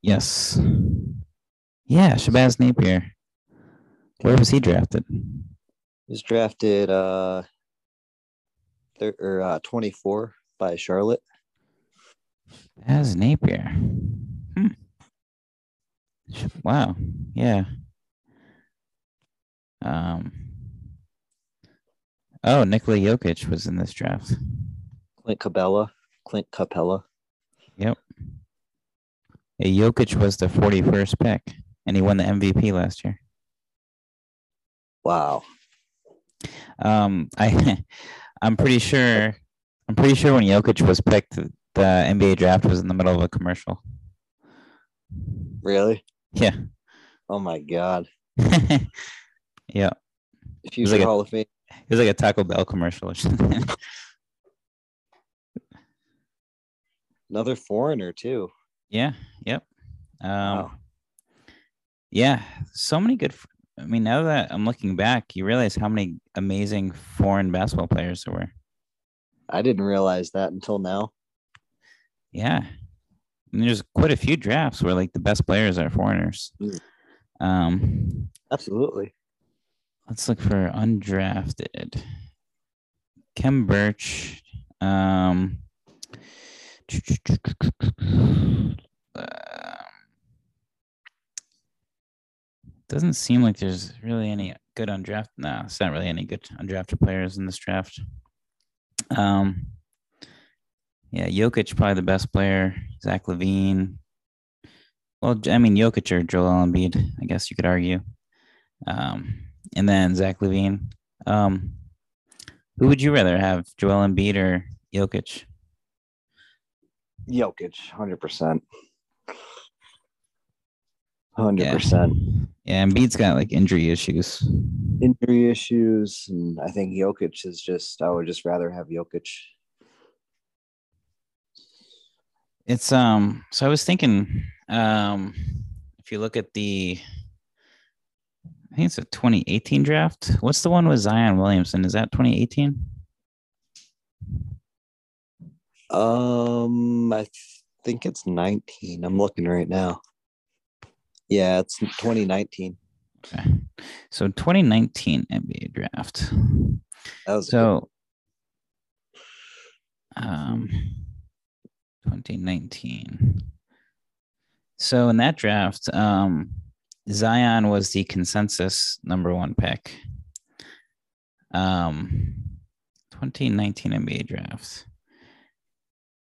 Yes. Yeah, Shabazz Napier. Where was he drafted? He was drafted uh thir- or uh 24 by Charlotte. Shabazz Napier. Hmm. Wow. Yeah. Um. Oh, Nikola Jokic was in this draft. Clint Capela. Clint Capela. Yep. Yeah, Jokic was the 41st pick, and he won the MVP last year. Wow. Um, I, I'm pretty sure, I'm pretty sure when Jokic was picked, the NBA draft was in the middle of a commercial. Really? Yeah. Oh my god. yeah, Future like a- Hall of Fame. it was like a Taco Bell commercial or something. Another foreigner too. yeah. Yep. Um, Wow. yeah. So many good. I mean, now that I'm looking back, you realize how many amazing foreign basketball players there were. I didn't realize that until now. Yeah. I mean, there's quite a few drafts where like the best players are foreigners. Mm. Um, Absolutely. let's look for undrafted. Khem Birch. Um, um, doesn't seem like there's really any good undrafted. No, it's not really any good undrafted players in this draft. Um, yeah, Jokic probably the best player. Zach LaVine. Well, I mean Jokic or Joel Embiid, I guess you could argue. Um, and then Zach LaVine. Um, who would you rather have, Joel Embiid or Jokic? Jokic, hundred percent. Hundred percent. Yeah, Embiid's got like injury issues. Injury issues, and I think Jokic is just. I would just rather have Jokic. It's um. So I was thinking, um, if you look at the, I think it's a 2018 draft. What's the one with Zion Williamson? Is that 2018? Um, I think it's nineteen. I'm looking right now. Yeah, it's 2019. Okay. So 2019 NBA draft. That was So, um, 2019. So in that draft, um, Zion was the consensus number one pick. Um, 2019 NBA draft.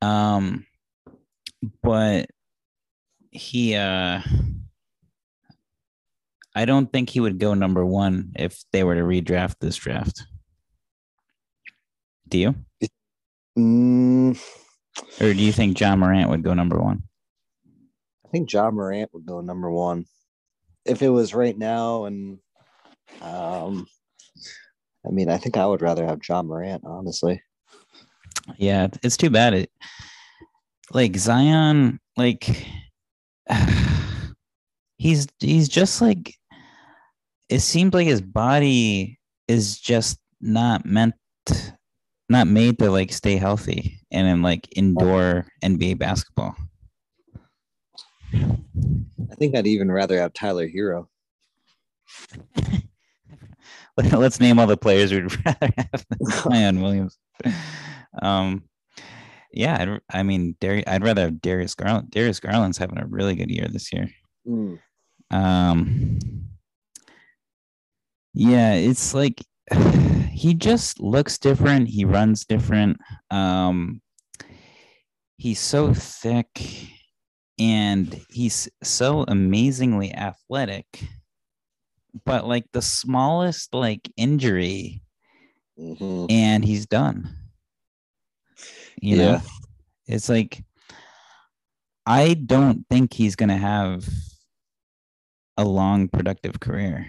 Um, but he, uh, I don't think he would go number one if they were to redraft this draft. Do you? Mm, Or do you think Ja Morant would go number one? I think Ja Morant would go number one. If it was right now, and um, I mean, I think I would rather have Ja Morant, honestly. Yeah, it's too bad. It like Zion, like he's he's just like it seems like his body is just not meant not made to like stay healthy and in like indoor NBA basketball. I think I'd even rather have Tyler Herro. Let's name all the players we'd rather have than Zion Williams. Um, yeah, I'd, I mean, Dar- I'd rather have Darius Garland. Darius Garland's having a really good year this year. Mm. Um, yeah, it's like he just looks different. He runs different. Um, he's so thick and he's so amazingly athletic. But like the smallest like injury hmm and he's done. You know, Yeah. it's like I don't think he's gonna have a long productive career.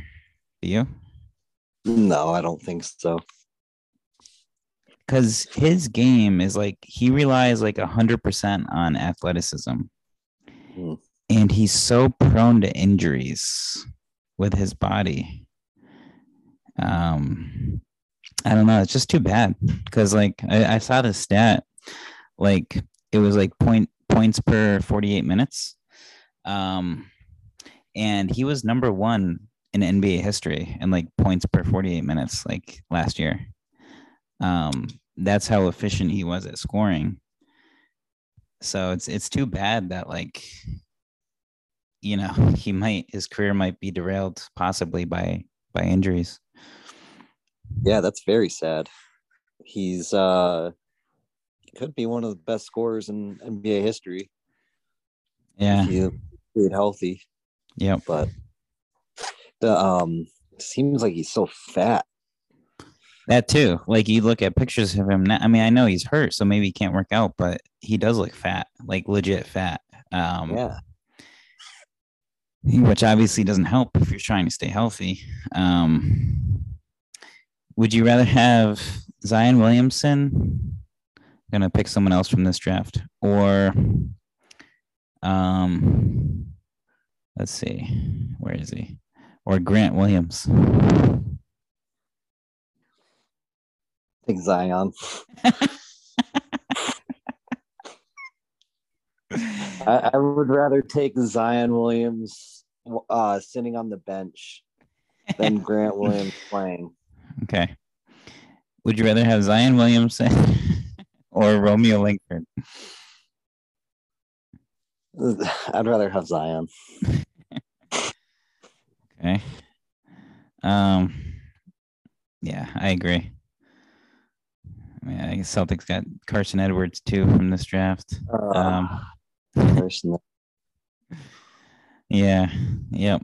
Do you? No, I don't think so. Because his game is like he relies like a hundred percent on athleticism, Hmm. and he's so prone to injuries with his body. Um, I don't know. It's just too bad because like I, I saw the stat, like it was like point points per forty eight minutes, um, and he was number one in NBA history in like points per forty eight minutes like last year. Um, that's how efficient he was at scoring. So it's it's too bad that like you know he might his career might be derailed possibly by by injuries. Yeah, that's very sad. He's uh could be one of the best scorers in NBA history. Yeah. If he stayed healthy, Yeah, but the um seems like he's so fat. That too. Like you look at pictures of him now. I mean, I know he's hurt, so maybe he can't work out, but he does look fat, like legit fat. Um, Yeah. which obviously doesn't help if you're trying to stay healthy. Um, would you rather have Zion Williamson? Gonna pick someone else from this draft, or um, let's see, where is he? Or Grant Williams? I think Zion. I, I would rather take Zion Williams uh sitting on the bench than Grant Williams playing. Okay. Would you rather have Zion Williamson or Romeo Langford? I'd rather have Zion. Okay. Um. Yeah, I agree. I mean, I guess Celtics got Carsen Edwards too from this draft. Um. personally. Yeah. Yep.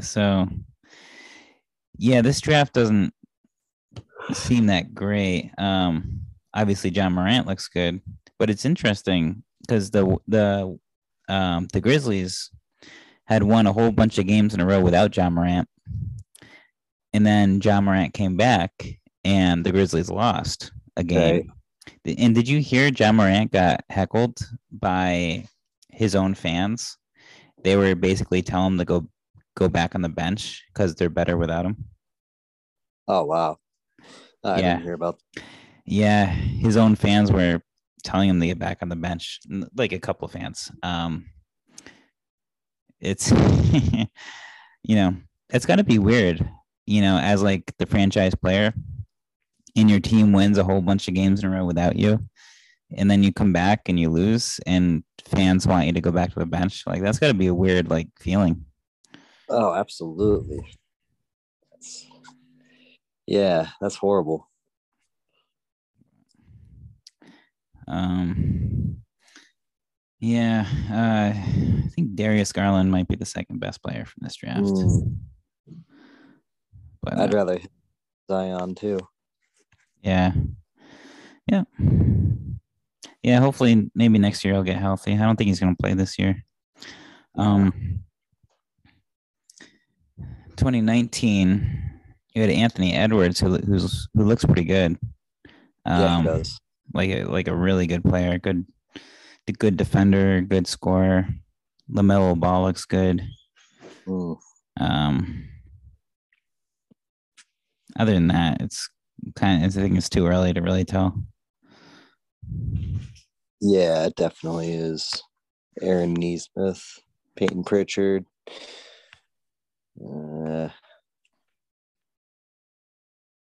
So. Yeah, this draft doesn't seem that great. Um. Obviously, Ja Morant looks good, but it's interesting because the the um the Grizzlies had won a whole bunch of games in a row without Ja Morant. And then Ja Morant came back and the Grizzlies lost a game. And did you hear Ja Morant got heckled by his own fans? They were basically telling him to go go back on the bench because they're better without him. Oh wow. I Yeah. didn't hear about Yeah, his own fans were telling him to get back on the bench, like a couple of fans. Um, it's, you know, it's got to be weird, you know, as like the franchise player, and your team wins a whole bunch of games in a row without you, and then you come back and you lose and fans want you to go back to the bench like that's got to be a weird like feeling Oh, absolutely. That's, yeah, that's horrible. Um yeah uh i think darius garland might be the second best player from this draft. Mm, but I'd uh, rather Zion too. yeah. Yeah. Yeah hopefully maybe next year he'll get healthy. I don't think he's going to play this year. Um 2019 you had anthony edwards who who's who looks pretty good. Yeah, um he does. Like a like a really good player good the good defender good scorer lamelo ball looks good Mm, um other than that it's kind of i think it's too early to really tell yeah, it definitely is. Aaron Nesmith, Payton Pritchard. Uh,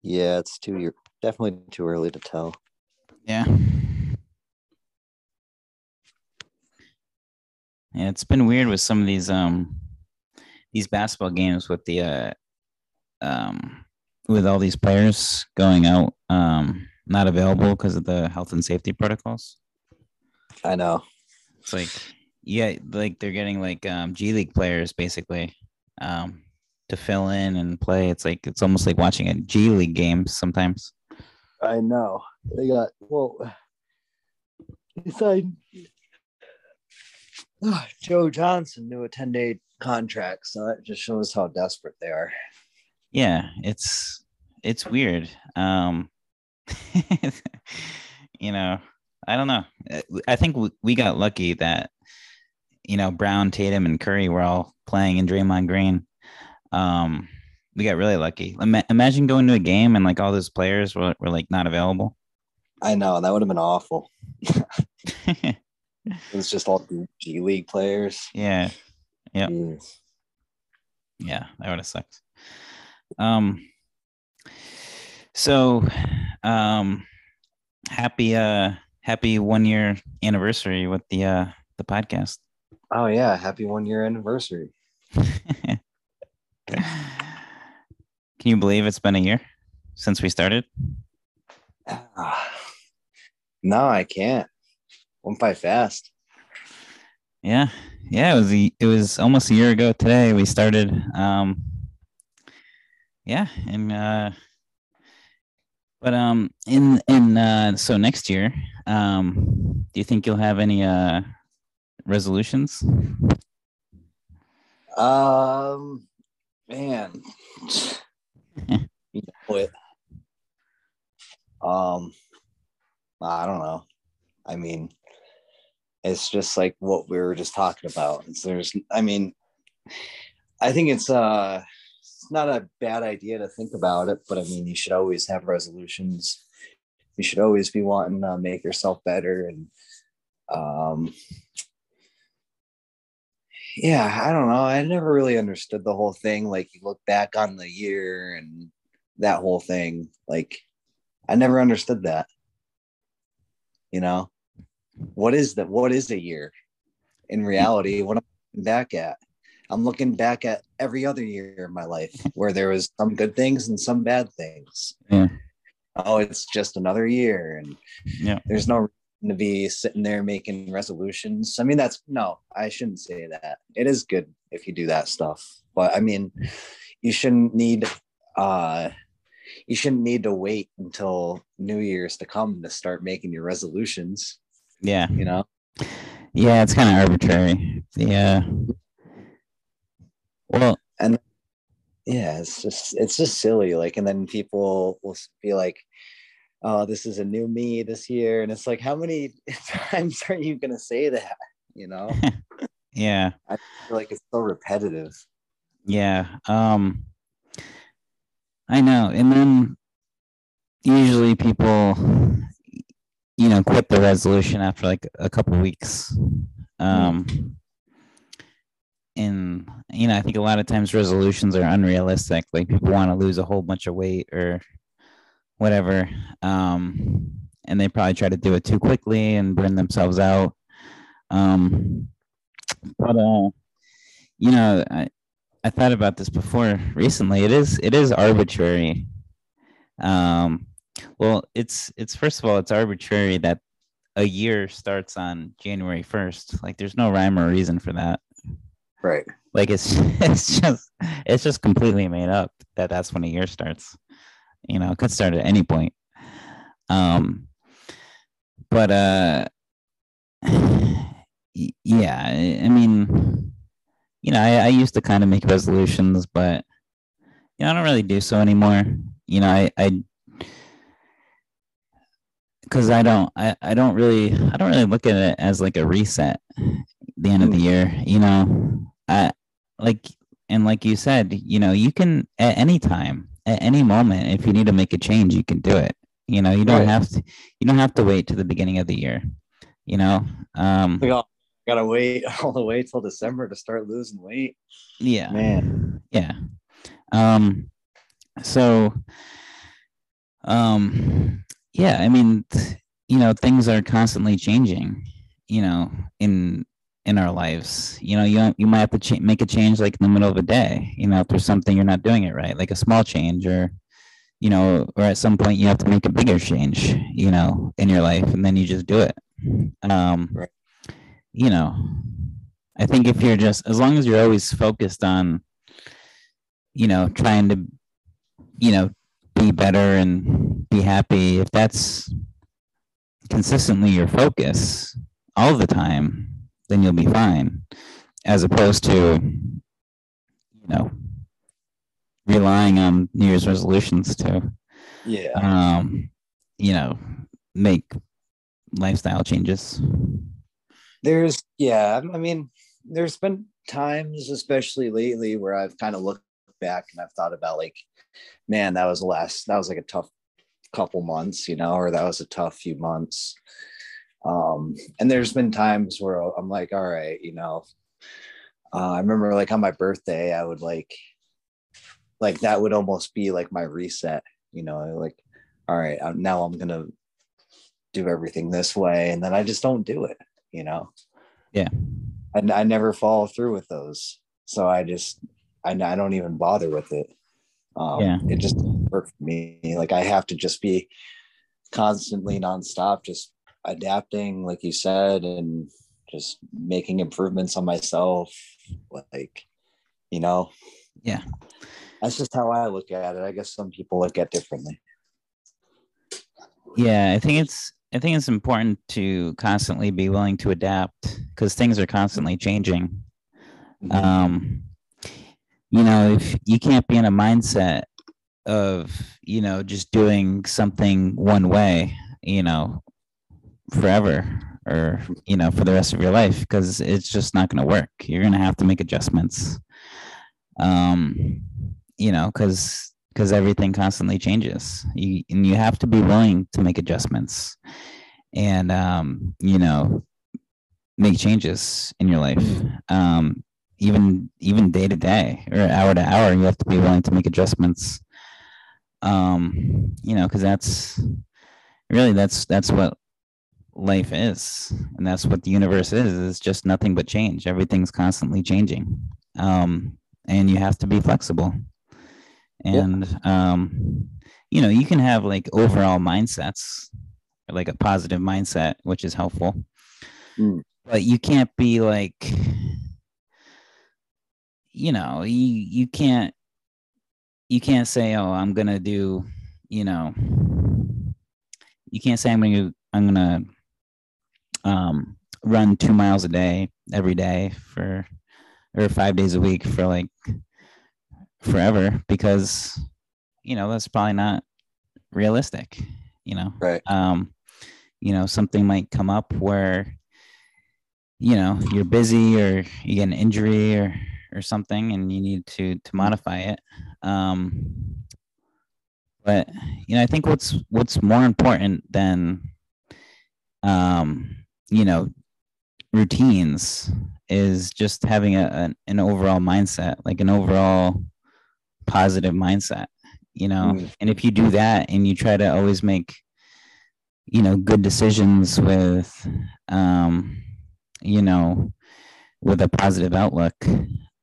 yeah, it's too definitely too early to tell. Yeah. Yeah, it's been weird with some of these um these basketball games with the uh um with all these players going out um not available because of the health and safety protocols. I know. It's like yeah, like they're getting like um G League players basically um to fill in and play. It's like it's almost like watching a G League game sometimes. I know. They got well. They signed Ah, Joe Johnson to a ten day contract, so that just shows how desperate they are. yeah it's it's weird um you know i don't know i think we, we got lucky that you know brown tatum and curry were all playing in draymond green um we got really lucky Ima- imagine going to a game and like all those players were, were like not available I know that would have been awful. It was just all G League players. yeah Yeah. Yeah that would have sucked um so um happy uh happy one year anniversary with the uh the podcast Oh yeah, happy one year anniversary. can you believe it's been a year since we started no, I can't. Went by fast. yeah yeah it was a, it was almost a year ago today we started um yeah and uh but um in in uh so next year um do you think you'll have any uh resolutions Um, man, you know it. Um, I don't know. I mean, it's just like what we were just talking about. It's, there's, I mean, I think it's uh, it's not a bad idea to think about it, but I mean, you should always have resolutions. You should always be wanting to make yourself better and um yeah, I don't know. I never really understood the whole thing. Like you look back on the year and that whole thing. Like I never understood that. You know, what is that? What is a year in mm. reality? What I'm looking back at? I'm looking back at every other year in my life where there was some good things and some bad things. Yeah. Oh, it's just another year, and Yeah. there's no to be sitting there making resolutions. I mean, that's no, I shouldn't say that. It is good if you do that stuff, but I mean, you shouldn't need uh you shouldn't need to wait until New Year's to come to start making your resolutions, yeah you know? yeah it's kind of arbitrary yeah well and Yeah, it's just it's just silly. Like, and then people will be like, Oh, this is a new me this year. And it's like, how many times are you gonna say that? You know? yeah I feel like it's so repetitive. Yeah. Um I know. And then usually people you know quit the resolution after like a couple weeks. Um and you know, I think a lot of times resolutions are unrealistic. Like people want to lose a whole bunch of weight or whatever. Um and they probably try to do it too quickly and burn themselves out. Um, but uh, you know, I I thought about this before recently. It is it is arbitrary. Um, well, it's it's first of all, it's arbitrary that a year starts on January first. Like, there's no rhyme or reason for that. Right. Like, it's it's just it's just completely made up that that's when a year starts. You know, it could start at any point. Um, but uh, yeah, I mean, you know, I, I used to kind of make resolutions, but you know, I don't really do so anymore. You know, I I because I don't I, I don't really I don't really look at it as like a reset the end of the year. You know, I like and like you said, you know, you can at any time, at any moment, if you need to make a change, you can do it. You know, you don't Right. have to you don't have to wait to the beginning of the year. You know, um, Like, oh, gotta wait all the way till December to start losing weight. yeah, Man. yeah. Um, so, um, yeah, I mean, th- you know, things are constantly changing. You know, in in our lives, you know, you you might have to cha- make a change like in the middle of a day. You know, if there's something you're not doing it right, like a small change, or you know, or at some point you have to make a bigger change. You know, in your life, and then you just do it. Um, Right. you know, I think if you're just as long as you're always focused on you know, trying to, you know, be better and be happy, if that's consistently your focus all the time, then you'll be fine. As opposed to, you know, relying on New Year's resolutions to, Yeah. um, you know, make lifestyle changes. There's yeah, I mean, there's been times, especially lately, where I've kind of looked back and I've thought about like, man, that was the last that was like a tough couple months, you know, or that was a tough few months. Um, and there's been times where I'm like, all right, you know, uh, I remember like on my birthday, I would like, like that would almost be like my reset, you know, like, all right, now I'm gonna do everything this way, and then I just don't do it, you know. Yeah. and I never follow through with those, so I just I, I don't even bother with it. Um, Yeah. it just doesn't work for me. Like I have to just be constantly nonstop, just adapting, like you said, and just making improvements on myself. Like, you know, Yeah. that's just how I look at it. I guess some people look at differently. Yeah, I think it's I think it's important to constantly be willing to adapt because things are constantly changing. um you know if you can't be in a mindset of you know just doing something one way you know forever or you know for the rest of your life because it's just not going to work. You're going to have to make adjustments. Um you know because because everything constantly changes. You and you have to be willing to make adjustments and um you know make changes in your life. Um even even day to day or hour to hour you have to be willing to make adjustments. Um you know because that's really that's that's what life is and that's what the universe is it's just nothing but change. Everything's constantly changing. Um and you have to be flexible. And um you know you can have like overall mindsets like a positive mindset which is helpful. Mm. but you can't be like you know you you can't you can't say oh i'm gonna do you know. You can't say i'm gonna i'm gonna um run two miles a day every day for or five days a week for like forever because you know that's probably not realistic you know Right. um you know something might come up where you know you're busy or you get an injury or or something and you need to to modify it um but you know i think what's what's more important than um you know routines is just having a, an, an overall mindset like an overall positive mindset you know Mm. and if you do that and you try to always make you know good decisions with um you know with a positive outlook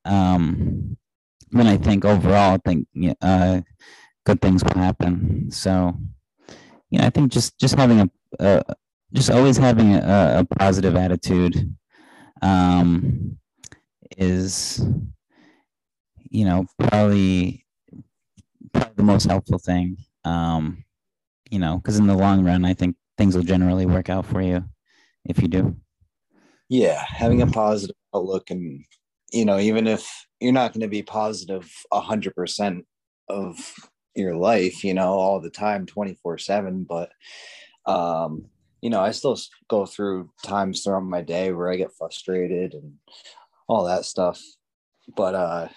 um then i think overall i think uh good things will happen so you know i think just just having a, a just always having a, a positive attitude um is you know probably probably the most helpful thing um you know because in the long run i think things will generally work out for you if you do. Yeah having a positive outlook and you know even if you're not going to be positive 100% of your life you know all the time 24 7 but um you know i still go through times throughout my day where i get frustrated and all that stuff. But uh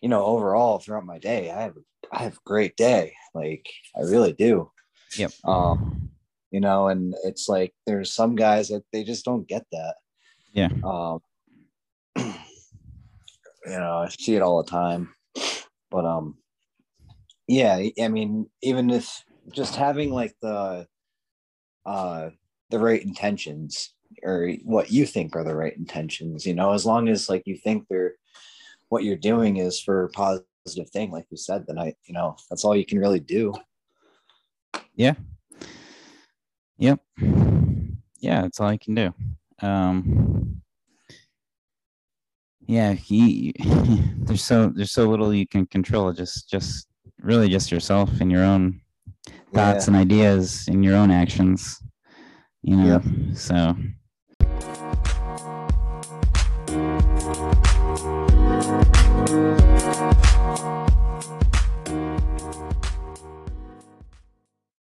you know overall throughout my day i have i have a great day. Like i really do. Yep. Um you know and it's like there's some guys that they just don't get that. Yeah. Um you know i see it all the time. But um yeah i mean even if just having like the uh the right intentions or what you think are the right intentions you know as long as like you think they're what you're doing is for a positive thing like you said then i you know that's all you can really do yeah Yep. Yeah, that's all I can do. Um, yeah, he, there's so there's so little you can control. Just just really just yourself and your own thoughts yeah. and ideas in your own actions. You know, yep. so.